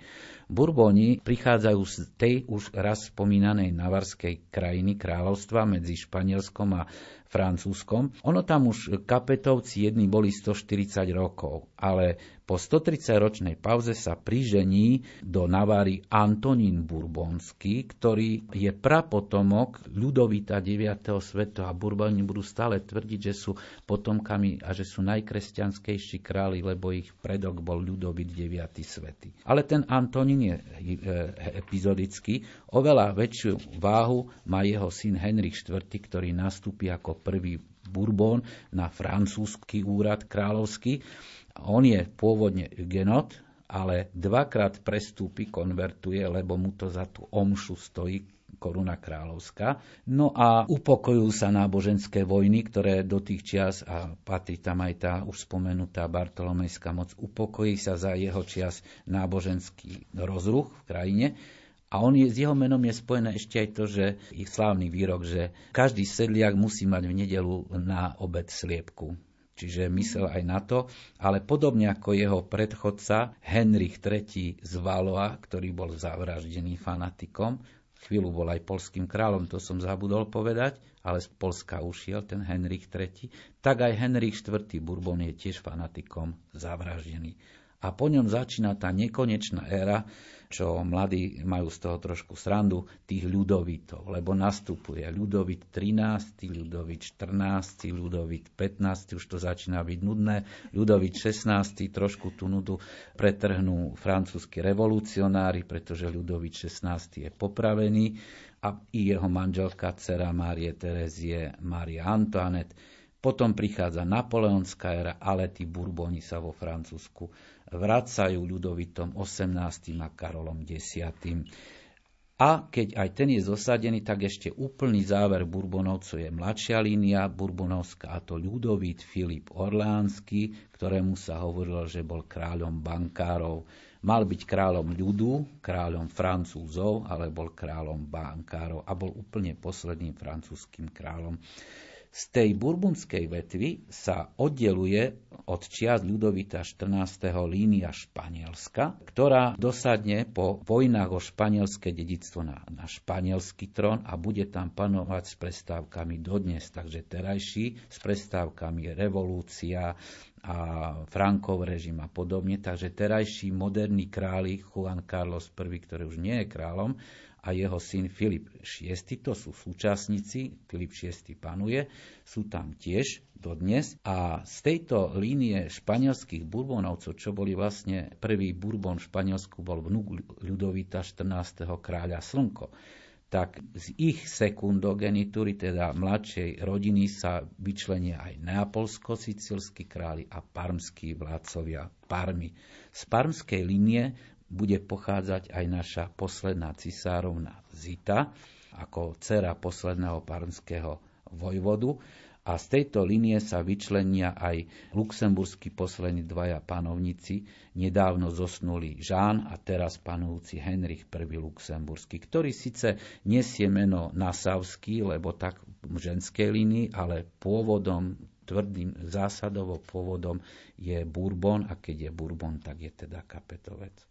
Burboni prichádzajú z tej už raz spomínanej navarskej krajiny kráľovstva medzi Španielskom a Francúzskom. Ono tam už kapetovci jedni boli 140 rokov, ale po 130-ročnej pauze sa prižení do Navary Antonín Bourbonský, ktorý je prapotomok Ľudovita 9. sveta a Bourboni budú stále tvrdiť, že sú potomkami a že sú najkresťanskejší králi, lebo ich predok bol Ľudovit 9. svety. Ale ten Antonín je e, epizodický, oveľa väčšiu váhu má jeho syn Henrik IV, ktorý nastúpi ako prvý Bourbon na francúzsky úrad kráľovský. On je pôvodne genot, ale dvakrát prestúpi, konvertuje, lebo mu to za tú omšu stojí koruna kráľovská. No a upokojujú sa náboženské vojny, ktoré do tých čias, a patrí tam aj tá už spomenutá Bartolomejská moc, upokojí sa za jeho čias náboženský rozruch v krajine. A on je, s jeho menom je spojené ešte aj to, že ich slávny výrok, že každý sedliak musí mať v nedelu na obed sliepku čiže myslel aj na to, ale podobne ako jeho predchodca Henrich III z Valois, ktorý bol zavraždený fanatikom, chvíľu bol aj polským kráľom, to som zabudol povedať, ale z Polska ušiel ten Henrich III, tak aj Henrich IV Bourbon je tiež fanatikom zavraždený. A po ňom začína tá nekonečná éra, čo mladí majú z toho trošku srandu, tých ľudovitov, lebo nastupuje ľudovit 13, ľudovit 14, ľudovit 15, už to začína byť nudné, ľudovit 16, trošku tú nudu pretrhnú francúzski revolucionári, pretože ľudovit 16 je popravený a i jeho manželka, dcera Márie Terezie, Maria Antoinette, potom prichádza napoleonská éra, ale tí Bourboni sa vo Francúzsku vracajú ľudovitom 18. a Karolom X. A keď aj ten je zosadený, tak ešte úplný záver Burbonovcov je mladšia línia Burbonovská, a to Ľudovít Filip Orlánsky, ktorému sa hovorilo, že bol kráľom bankárov. Mal byť kráľom ľudu, kráľom francúzov, ale bol kráľom bankárov a bol úplne posledným francúzským kráľom. Z tej burbundskej vetvy sa oddeluje od čias Ľudovita 14. línia Španielska, ktorá dosadne po vojnách o španielské dedictvo na, na španielský trón a bude tam panovať s prestávkami dodnes. Takže terajší s prestávkami revolúcia, a Frankov režim a podobne. Takže terajší moderný králi Juan Carlos I, ktorý už nie je kráľom, a jeho syn Filip VI. To sú súčasníci, Filip VI panuje, sú tam tiež dodnes. A z tejto línie španielských burbonovcov, čo boli vlastne prvý burbon v Španielsku, bol vnúk Ľudovita 14. kráľa Slnko tak z ich sekundogenitúry, teda mladšej rodiny, sa vyčlenia aj neapolsko-sicilskí králi a parmskí vládcovia Parmy. Z parmskej línie bude pochádzať aj naša posledná cisárovna Zita, ako dcera posledného parmského vojvodu. A z tejto línie sa vyčlenia aj luxemburskí poslední dvaja panovníci, nedávno zosnuli Žán a teraz panujúci Henrich I. luxemburský, ktorý síce nesie meno Nasavský, lebo tak v ženskej línii, ale pôvodom tvrdým zásadovo pôvodom je Bourbon a keď je Bourbon, tak je teda kapetovec.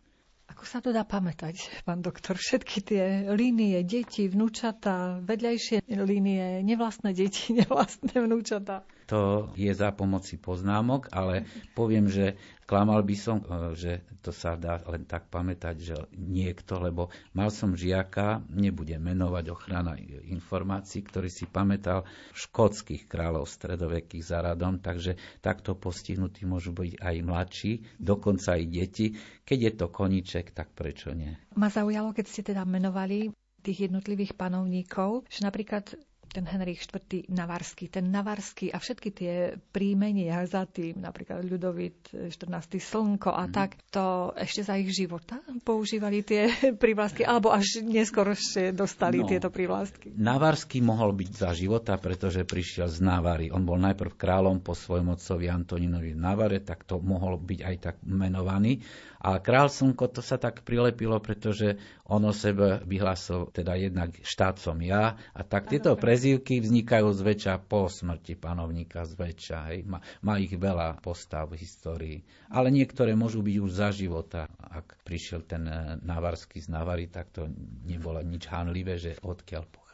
Ako sa to dá pamätať, pán doktor? Všetky tie línie, deti, vnúčata, vedľajšie línie, nevlastné deti, nevlastné vnúčata.
To je za pomoci poznámok, ale poviem, že klamal by som, e, že to sa dá len tak pamätať, že niekto, lebo mal som žiaka, nebudem menovať ochrana informácií, ktorý si pamätal škótskych kráľov stredovekých za radom, takže takto postihnutí môžu byť aj mladší, dokonca aj deti. Keď je to koniček, tak prečo nie?
Ma zaujalo, keď ste teda menovali tých jednotlivých panovníkov, že napríklad ten Henrik IV. Navarský, ten Navarský a všetky tie príjmenia za tým, napríklad Ľudovit 14. Slnko a mm. tak, to ešte za ich života používali tie prívlastky, alebo až neskôr ešte dostali no, tieto prívlastky?
Navarský mohol byť za života, pretože prišiel z Navary. On bol najprv kráľom po svojom otcovi Antoninovi v Navare, tak to mohol byť aj tak menovaný. A král Slnko to sa tak prilepilo, pretože on o sebe vyhlásil teda jednak štátcom ja a tak tieto prezývky vznikajú zväčša po smrti panovníka zväčša. Hej. Má, má ich veľa postav v histórii. Ale niektoré môžu byť už za života. Ak prišiel ten eh, Navarský z Navary, tak to nebolo nič hanlivé, že odkiaľ pochádza.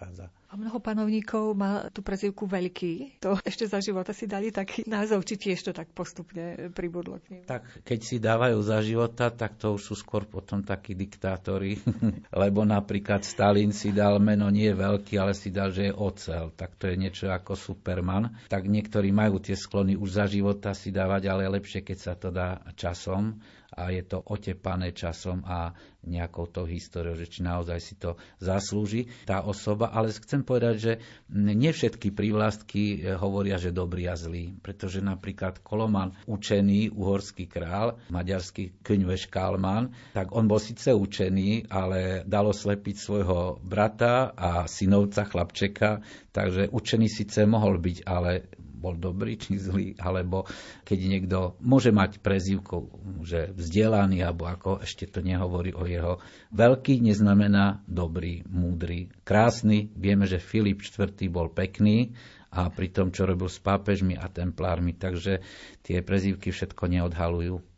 A mnoho panovníkov má tú prezivku veľký. To ešte za života si dali taký názov, či tiež to tak postupne pribudlo k ním.
Tak keď si dávajú za života, tak to už sú skôr potom takí diktátori. Lebo napríklad Stalin si dal meno nie veľký, ale si dal, že je ocel. Tak to je niečo ako Superman. Tak niektorí majú tie sklony už za života si dávať, ale lepšie, keď sa to dá časom a je to otepané časom a nejakou tou históriou, že či naozaj si to zaslúži tá osoba. Ale chcem povedať, že nie všetky prívlastky e, hovoria, že dobrý a zlý, pretože napríklad Koloman, učený uhorský král, maďarský Kňveš Kalman, tak on bol síce učený, ale dalo slepiť svojho brata a synovca chlapčeka, takže učený síce mohol byť, ale bol dobrý či zlý, alebo keď niekto môže mať prezivku, že vzdelaný, alebo ako ešte to nehovorí o jeho. Veľký neznamená dobrý, múdry, krásny. Vieme, že Filip IV. bol pekný a pri tom, čo robil s pápežmi a templármi, takže tie prezivky všetko neodhalujú.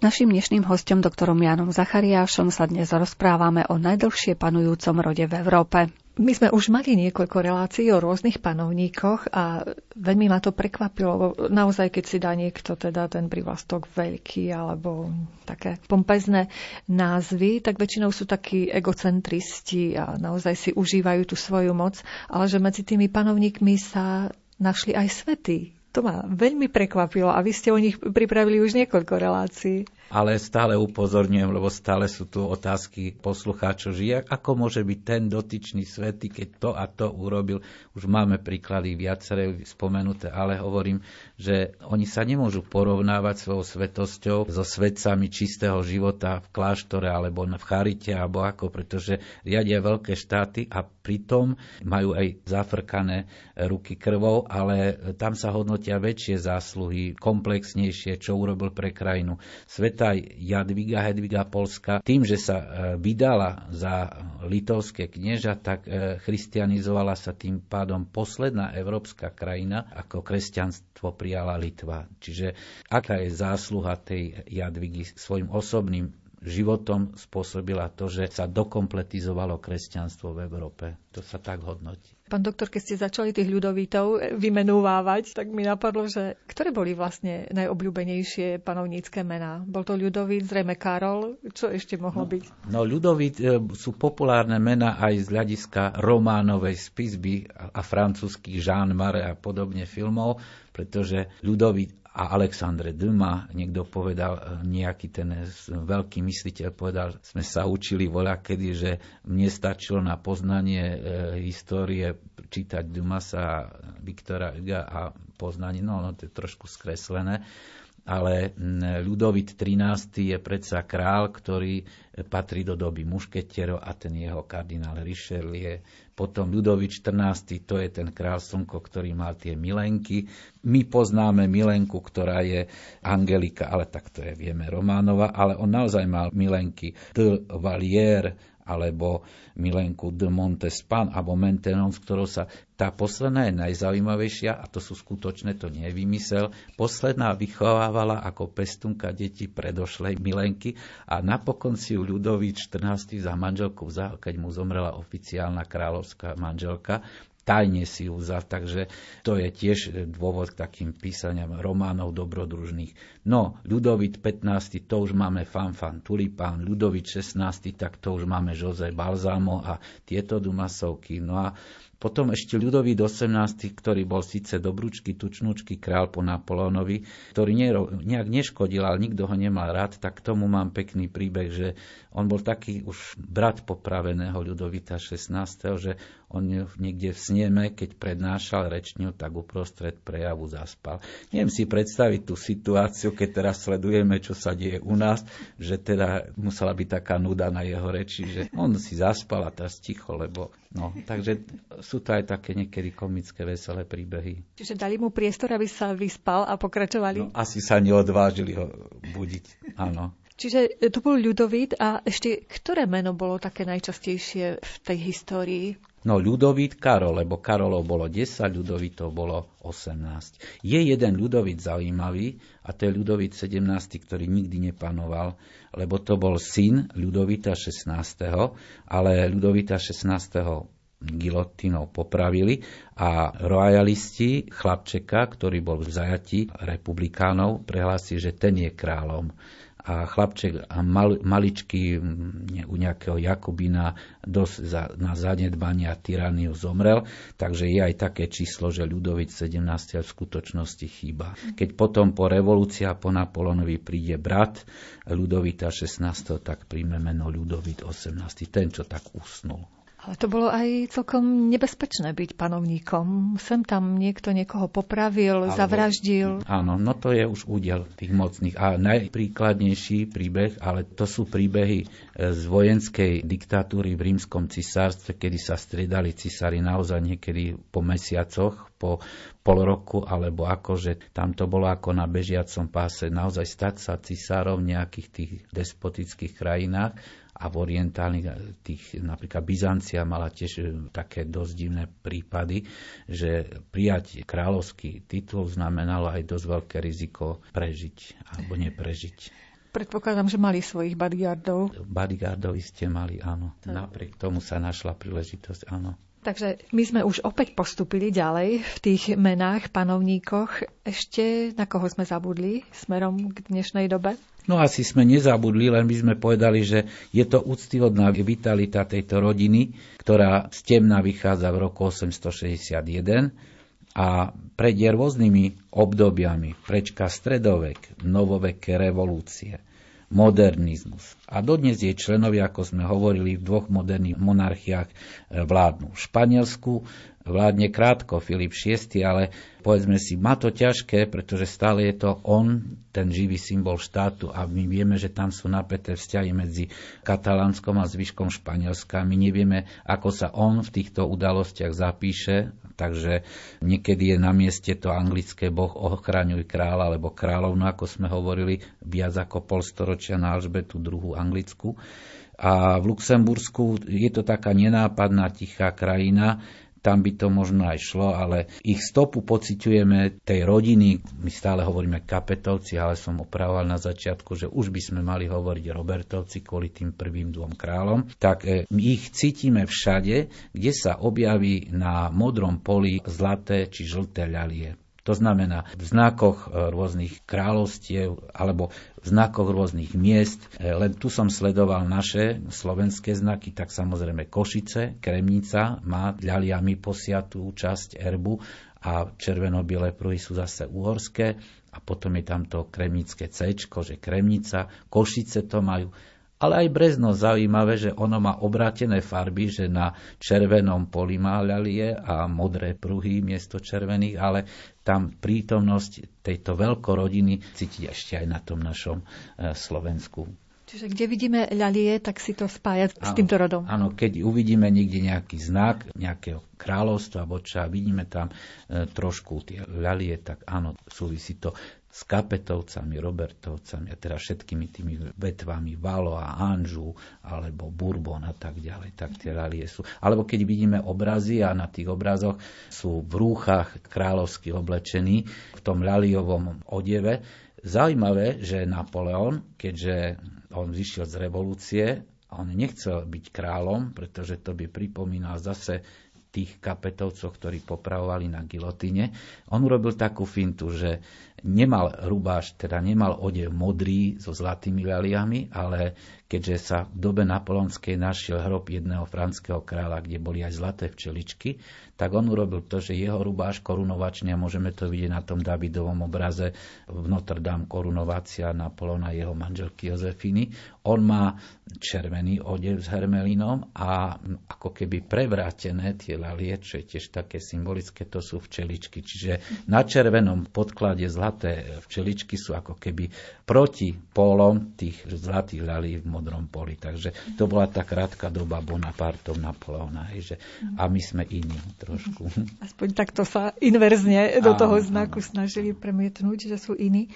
S našim dnešným hostom, doktorom Janom Zachariášom, sa dnes rozprávame o najdlhšie panujúcom rode v Európe. My sme už mali niekoľko relácií o rôznych panovníkoch a veľmi ma to prekvapilo. Naozaj, keď si dá niekto teda ten privlastok veľký alebo také pompezné názvy, tak väčšinou sú takí egocentristi a naozaj si užívajú tú svoju moc, ale že medzi tými panovníkmi sa našli aj svety, to ma veľmi prekvapilo a vy ste o nich pripravili už niekoľko relácií
ale stále upozorňujem, lebo stále sú tu otázky poslucháčov, že ako môže byť ten dotyčný svety, keď to a to urobil. Už máme príklady viaceré spomenuté, ale hovorím, že oni sa nemôžu porovnávať svojou svetosťou so svetcami čistého života v kláštore alebo v charite alebo ako, pretože riadia veľké štáty a pritom majú aj zafrkané ruky krvou, ale tam sa hodnotia väčšie zásluhy, komplexnejšie, čo urobil pre krajinu. Svet sveta Jadviga Hedviga Polska tým, že sa e, vydala za litovské knieža, tak e, christianizovala sa tým pádom posledná európska krajina, ako kresťanstvo prijala Litva. Čiže aká je zásluha tej Jadvigy svojim osobným životom spôsobila to, že sa dokompletizovalo kresťanstvo v Európe. To sa tak hodnotí.
Pán doktor, keď ste začali tých ľudovítov vymenúvávať, tak mi napadlo, že ktoré boli vlastne najobľúbenejšie panovnícke mená? Bol to ľudovít, zrejme Karol, čo ešte mohlo
no,
byť?
No ľudovít e, sú populárne mená aj z hľadiska románovej spisby a, a francúzských Jean Mare a podobne filmov, pretože ľudovít a Alexandre Duma, niekto povedal, e, nejaký ten veľký mysliteľ povedal, sme sa učili voľa kedy, že mne stačilo na poznanie e, histórie čítať Dumasa, Viktora Huga a poznanie, no, no to je trošku skreslené, ale Ľudovit XIII je predsa král, ktorý patrí do doby mušketierov a ten jeho kardinál Richelieu. Potom Ľudovit XIV, to je ten král slnko, ktorý mal tie milenky. My poznáme milenku, ktorá je Angelika, ale tak to je, vieme, Románova, ale on naozaj mal milenky de Valier, alebo Milenku de Montespan alebo Maintenon, s ktorou sa tá posledná je najzaujímavejšia a to sú skutočné, to nie je vymysel. Posledná vychovávala ako pestunka deti predošlej Milenky a napokon si ju Ľudovík 14. za manželku vzal, keď mu zomrela oficiálna kráľovská manželka tajne si ju vzal, takže to je tiež dôvod k takým písaniam románov dobrodružných. No, Ľudovit 15. to už máme Fanfan Tulipán, Ľudovit 16. tak to už máme Jose Balzamo a tieto Dumasovky. No a potom ešte ľudový 18., ktorý bol síce dobrúčky, tučnúčky král po Napoleonovi, ktorý nejak neškodil, ale nikto ho nemal rád, tak tomu mám pekný príbeh, že on bol taký už brat popraveného ľudovita 16., že on niekde v sneme, keď prednášal rečňu, tak uprostred prejavu zaspal. Neviem si predstaviť tú situáciu, keď teraz sledujeme, čo sa deje u nás, že teda musela byť taká nuda na jeho reči, že on si zaspal a teraz ticho, lebo no, takže sú to aj také niekedy komické, veselé príbehy.
Čiže dali mu priestor, aby sa vyspal a pokračovali?
No, asi sa neodvážili ho budiť, áno.
Čiže to bol ľudovít a ešte ktoré meno bolo také najčastejšie v tej histórii?
No ľudovít Karol, lebo Karolov bolo 10, ľudovitov bolo 18. Je jeden ľudovít zaujímavý a to je ľudovít 17, ktorý nikdy nepanoval, lebo to bol syn ľudovita 16. Ale ľudovita 16 gilotínou popravili a royalisti chlapčeka, ktorý bol v zajati republikánov, prehlási, že ten je kráľom a chlapček a mal, maličký u nejakého Jakubina dosť za, na a tyraniu zomrel, takže je aj také číslo, že Ľudovic 17. v skutočnosti chýba. Keď potom po revolúcii a po Napoleonovi príde brat Ľudovita 16. tak príjme meno Ľudovit 18. Ten, čo tak usnul.
Ale to bolo aj celkom nebezpečné byť panovníkom. Sem tam niekto niekoho popravil, Alebo, zavraždil.
Áno, no to je už údel tých mocných. A najpríkladnejší príbeh, ale to sú príbehy e, z vojenskej diktatúry v rímskom cisárstve, kedy sa striedali cisári naozaj niekedy po mesiacoch, po pol roku, alebo ako, že tam to bolo ako na bežiacom páse, naozaj stať sa cisárom v nejakých tých despotických krajinách a v orientálnych, tých, napríklad Byzancia mala tiež e, také dosť divné prípady, že prijať kráľovský titul znamenalo aj dosť veľké riziko prežiť alebo neprežiť.
Predpokladám, že mali svojich bodyguardov.
Bodyguardov iste mali, áno. Tak. Napriek tomu sa našla príležitosť, áno.
Takže my sme už opäť postupili ďalej v tých menách, panovníkoch. Ešte na koho sme zabudli smerom k dnešnej dobe?
No asi sme nezabudli, len by sme povedali, že je to úctyhodná vitalita tejto rodiny, ktorá z temna vychádza v roku 861 a prejde rôznymi obdobiami, prečka stredovek, novoveké revolúcie – modernizmus. A dodnes jej členovia, ako sme hovorili, v dvoch moderných monarchiách e, vládnu. V Španielsku vládne krátko Filip VI, ale povedzme si, má to ťažké, pretože stále je to on, ten živý symbol štátu a my vieme, že tam sú napäté vzťahy medzi Katalánskom a zvyškom Španielska. My nevieme, ako sa on v týchto udalostiach zapíše, takže niekedy je na mieste to anglické boh ochraňuj kráľa alebo kráľovnu, ako sme hovorili, viac ako polstoročia na Alžbetu druhú anglickú. A v Luxembursku je to taká nenápadná, tichá krajina, tam by to možno aj šlo, ale ich stopu pociťujeme tej rodiny, my stále hovoríme kapetovci, ale som opravoval na začiatku, že už by sme mali hovoriť Robertovci kvôli tým prvým dvom kráľom, tak e, ich cítime všade, kde sa objaví na modrom poli zlaté či žlté ľalie. To znamená v znakoch e, rôznych kráľovstiev alebo znakoch rôznych miest. E, len tu som sledoval naše slovenské znaky, tak samozrejme Košice, Kremnica má ľaliami posiatú časť erbu a červeno-biele pruhy sú zase uhorské a potom je tam to kremnické C, že Kremnica, Košice to majú ale aj Brezno zaujímavé, že ono má obrátené farby, že na červenom poli má ľalie a modré pruhy miesto červených, ale tam prítomnosť tejto veľkorodiny cítiť ešte aj na tom našom e, Slovensku.
Čiže kde vidíme ľalie, tak si to spája áno, s týmto rodom.
Áno, keď uvidíme niekde nejaký znak nejakého kráľovstva, čo, vidíme tam e, trošku tie ľalie, tak áno, súvisí to s Kapetovcami, Robertovcami a teda všetkými tými vetvami Valo a Anžu alebo Bourbon a tak ďalej, tak tie ralie sú. Alebo keď vidíme obrazy a na tých obrazoch sú v rúchach kráľovsky oblečení v tom ľaliovom odeve. Zaujímavé, že Napoleon, keďže on vyšiel z revolúcie, on nechcel byť kráľom, pretože to by pripomínal zase tých kapetovcov, ktorí popravovali na gilotine. On urobil takú fintu, že nemal rubáš, teda nemal odev modrý so zlatými laliami, ale keďže sa v dobe napoleonskej našiel hrob jedného franského kráľa, kde boli aj zlaté včeličky, tak on urobil to, že jeho rubáš korunovačne, a môžeme to vidieť na tom Davidovom obraze v Notre Dame korunovácia Napoleona jeho manželky Jozefiny, on má červený odev s hermelinom a ako keby prevrátené tie lalie, čo je tiež také symbolické, to sú včeličky. Čiže na červenom podklade zlaté včeličky sú ako keby proti pólom tých zlatých lalí v modrom poli. Takže to bola tá krátka doba Bonapartov Napoleona. Hej, že, a my sme iní trošku.
Aspoň takto sa inverzne do toho znaku áno. snažili premietnúť, že sú iní.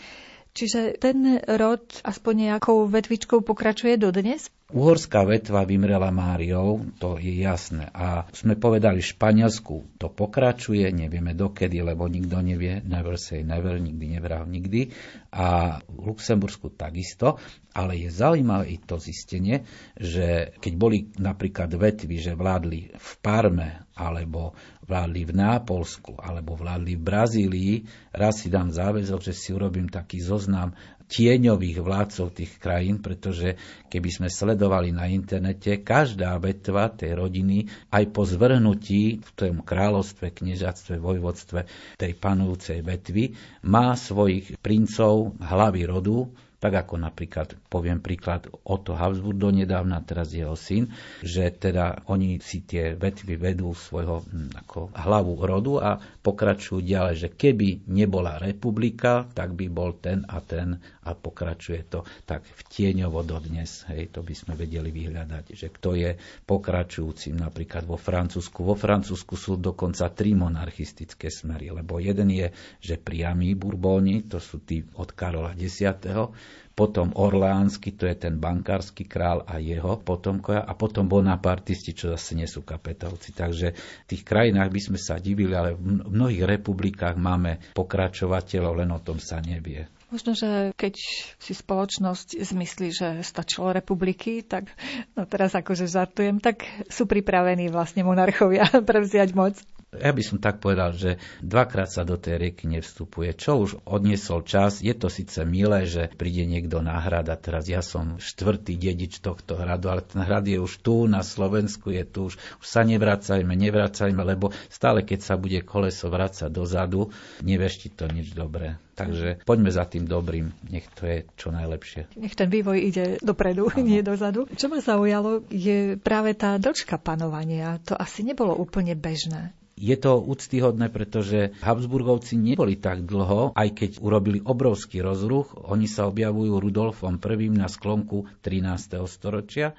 Čiže ten rod aspoň nejakou vetvičkou pokračuje dodnes?
Uhorská vetva vymrela Máriou, to je jasné. A sme povedali, Španielsku to pokračuje, nevieme dokedy, lebo nikto nevie, never say never, nikdy nevral nikdy. A v Luxembursku takisto. Ale je zaujímavé i to zistenie, že keď boli napríklad vetvy, že vládli v Parme alebo vládli v Nápolsku alebo vládli v Brazílii, raz si dám záväzok, že si urobím taký zoznam tieňových vládcov tých krajín, pretože keby sme sledovali na internete, každá vetva tej rodiny aj po zvrhnutí v tom kráľovstve, kniežatstve, vojvodstve tej panujúcej vetvy má svojich princov hlavy rodu, tak ako napríklad, poviem príklad, Otto Habsburg donedávna, teraz jeho syn, že teda oni si tie vetvy vedú svojho hm, ako hlavu rodu a pokračujú ďalej, že keby nebola republika, tak by bol ten a ten a pokračuje to tak v tieňovo dodnes. Hej, to by sme vedeli vyhľadať, že kto je pokračujúcim napríklad vo Francúzsku. Vo Francúzsku sú dokonca tri monarchistické smery, lebo jeden je, že priamí Burbóni, to sú tí od Karola X potom Orleánsky, to je ten bankársky král a jeho potomkovia, a potom Bonapartisti, čo zase nie sú kapetovci. Takže v tých krajinách by sme sa divili, ale v mnohých republikách máme pokračovateľov, len o tom sa nevie.
Možno, že keď si spoločnosť zmyslí, že stačilo republiky, tak no teraz akože žartujem, tak sú pripravení vlastne monarchovia prevziať moc.
Ja by som tak povedal, že dvakrát sa do tej rieky nevstupuje. Čo už odniesol čas, je to síce milé, že príde niekto na hrad a teraz ja som štvrtý dedič tohto hradu, ale ten hrad je už tu, na Slovensku je tu, už, už sa nevracajme, nevracajme, lebo stále keď sa bude koleso vrácať dozadu, nevešti to nič dobré. Takže poďme za tým dobrým, nech to je čo najlepšie.
Nech ten vývoj ide dopredu, ano. nie dozadu. Čo ma zaujalo, je práve tá dĺžka panovania. To asi nebolo úplne bežné.
Je to úctyhodné, pretože Habsburgovci neboli tak dlho, aj keď urobili obrovský rozruch. Oni sa objavujú Rudolfom I na sklonku 13. storočia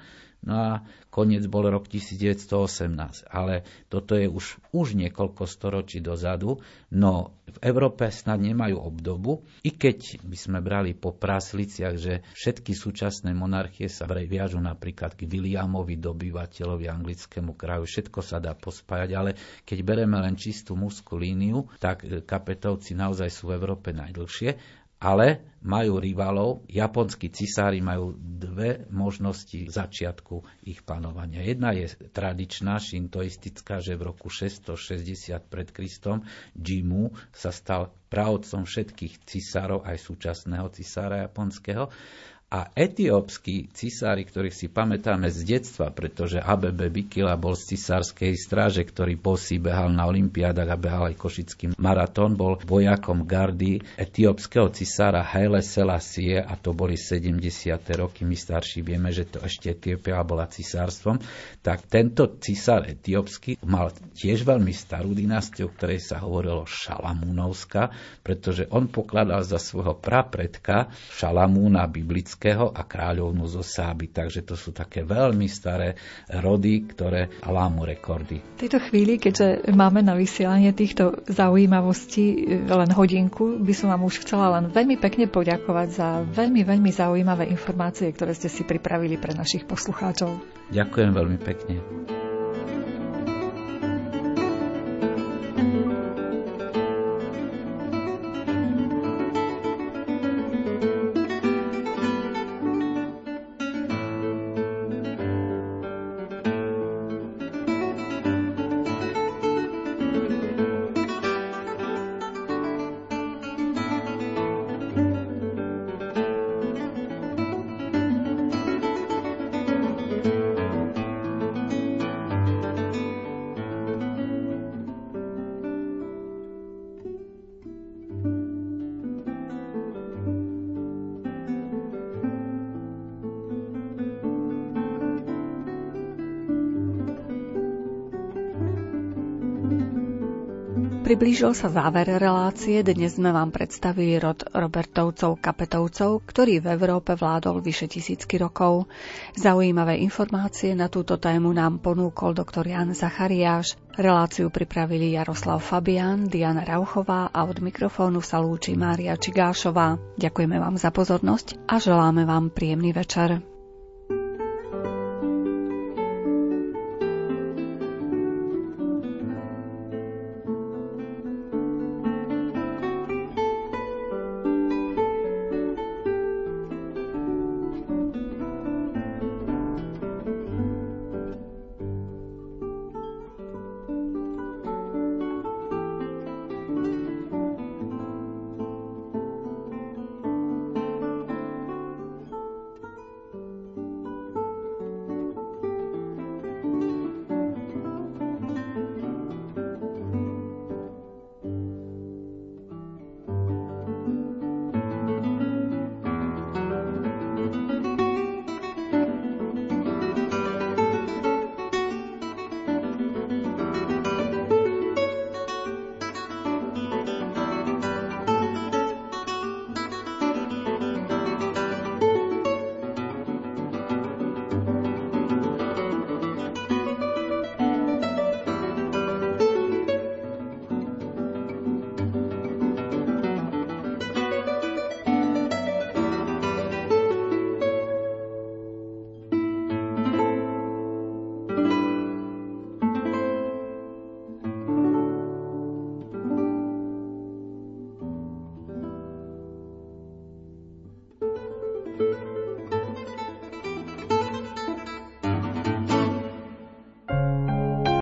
No a koniec bol rok 1918. Ale toto je už, už niekoľko storočí dozadu. No v Európe snad nemajú obdobu, i keď by sme brali po prasliciach, že všetky súčasné monarchie sa viažu napríklad k Williamovi, dobyvateľovi anglickému kraju, všetko sa dá pospájať, ale keď bereme len čistú mužskú líniu, tak kapetovci naozaj sú v Európe najdlhšie ale majú rivalov. Japonskí cisári majú dve možnosti začiatku ich panovania. Jedna je tradičná, šintoistická, že v roku 660 pred Kristom Jimu sa stal pravcom všetkých cisárov, aj súčasného cisára japonského. A etiópsky cisári, ktorých si pamätáme z detstva, pretože ABB Bikila bol z cisárskej stráže, ktorý posí behal na olympiádach a behal aj košický maratón, bol vojakom gardy etiópskeho cisára Haile Selassie a to boli 70. roky, my starší vieme, že to ešte Etiópia bola cisárstvom, tak tento cisár etiópsky mal tiež veľmi starú dynastiu, ktorej sa hovorilo Šalamúnovska, pretože on pokladal za svojho prapredka Šalamúna biblického Košického a kráľovnú zo Sáby. Takže to sú také veľmi staré rody, ktoré lámu rekordy.
V tejto chvíli, keďže máme na vysielanie týchto zaujímavostí len hodinku, by som vám už chcela len veľmi pekne poďakovať za veľmi, veľmi zaujímavé informácie, ktoré ste si pripravili pre našich poslucháčov.
Ďakujem veľmi pekne.
Priblížil sa záver relácie, dnes sme vám predstavili rod Robertovcov Kapetovcov, ktorý v Európe vládol vyše tisícky rokov. Zaujímavé informácie na túto tému nám ponúkol doktor Jan Zachariáš. Reláciu pripravili Jaroslav Fabian, Diana Rauchová a od mikrofónu sa lúči Mária Čigášová. Ďakujeme vám za pozornosť a želáme vám príjemný večer.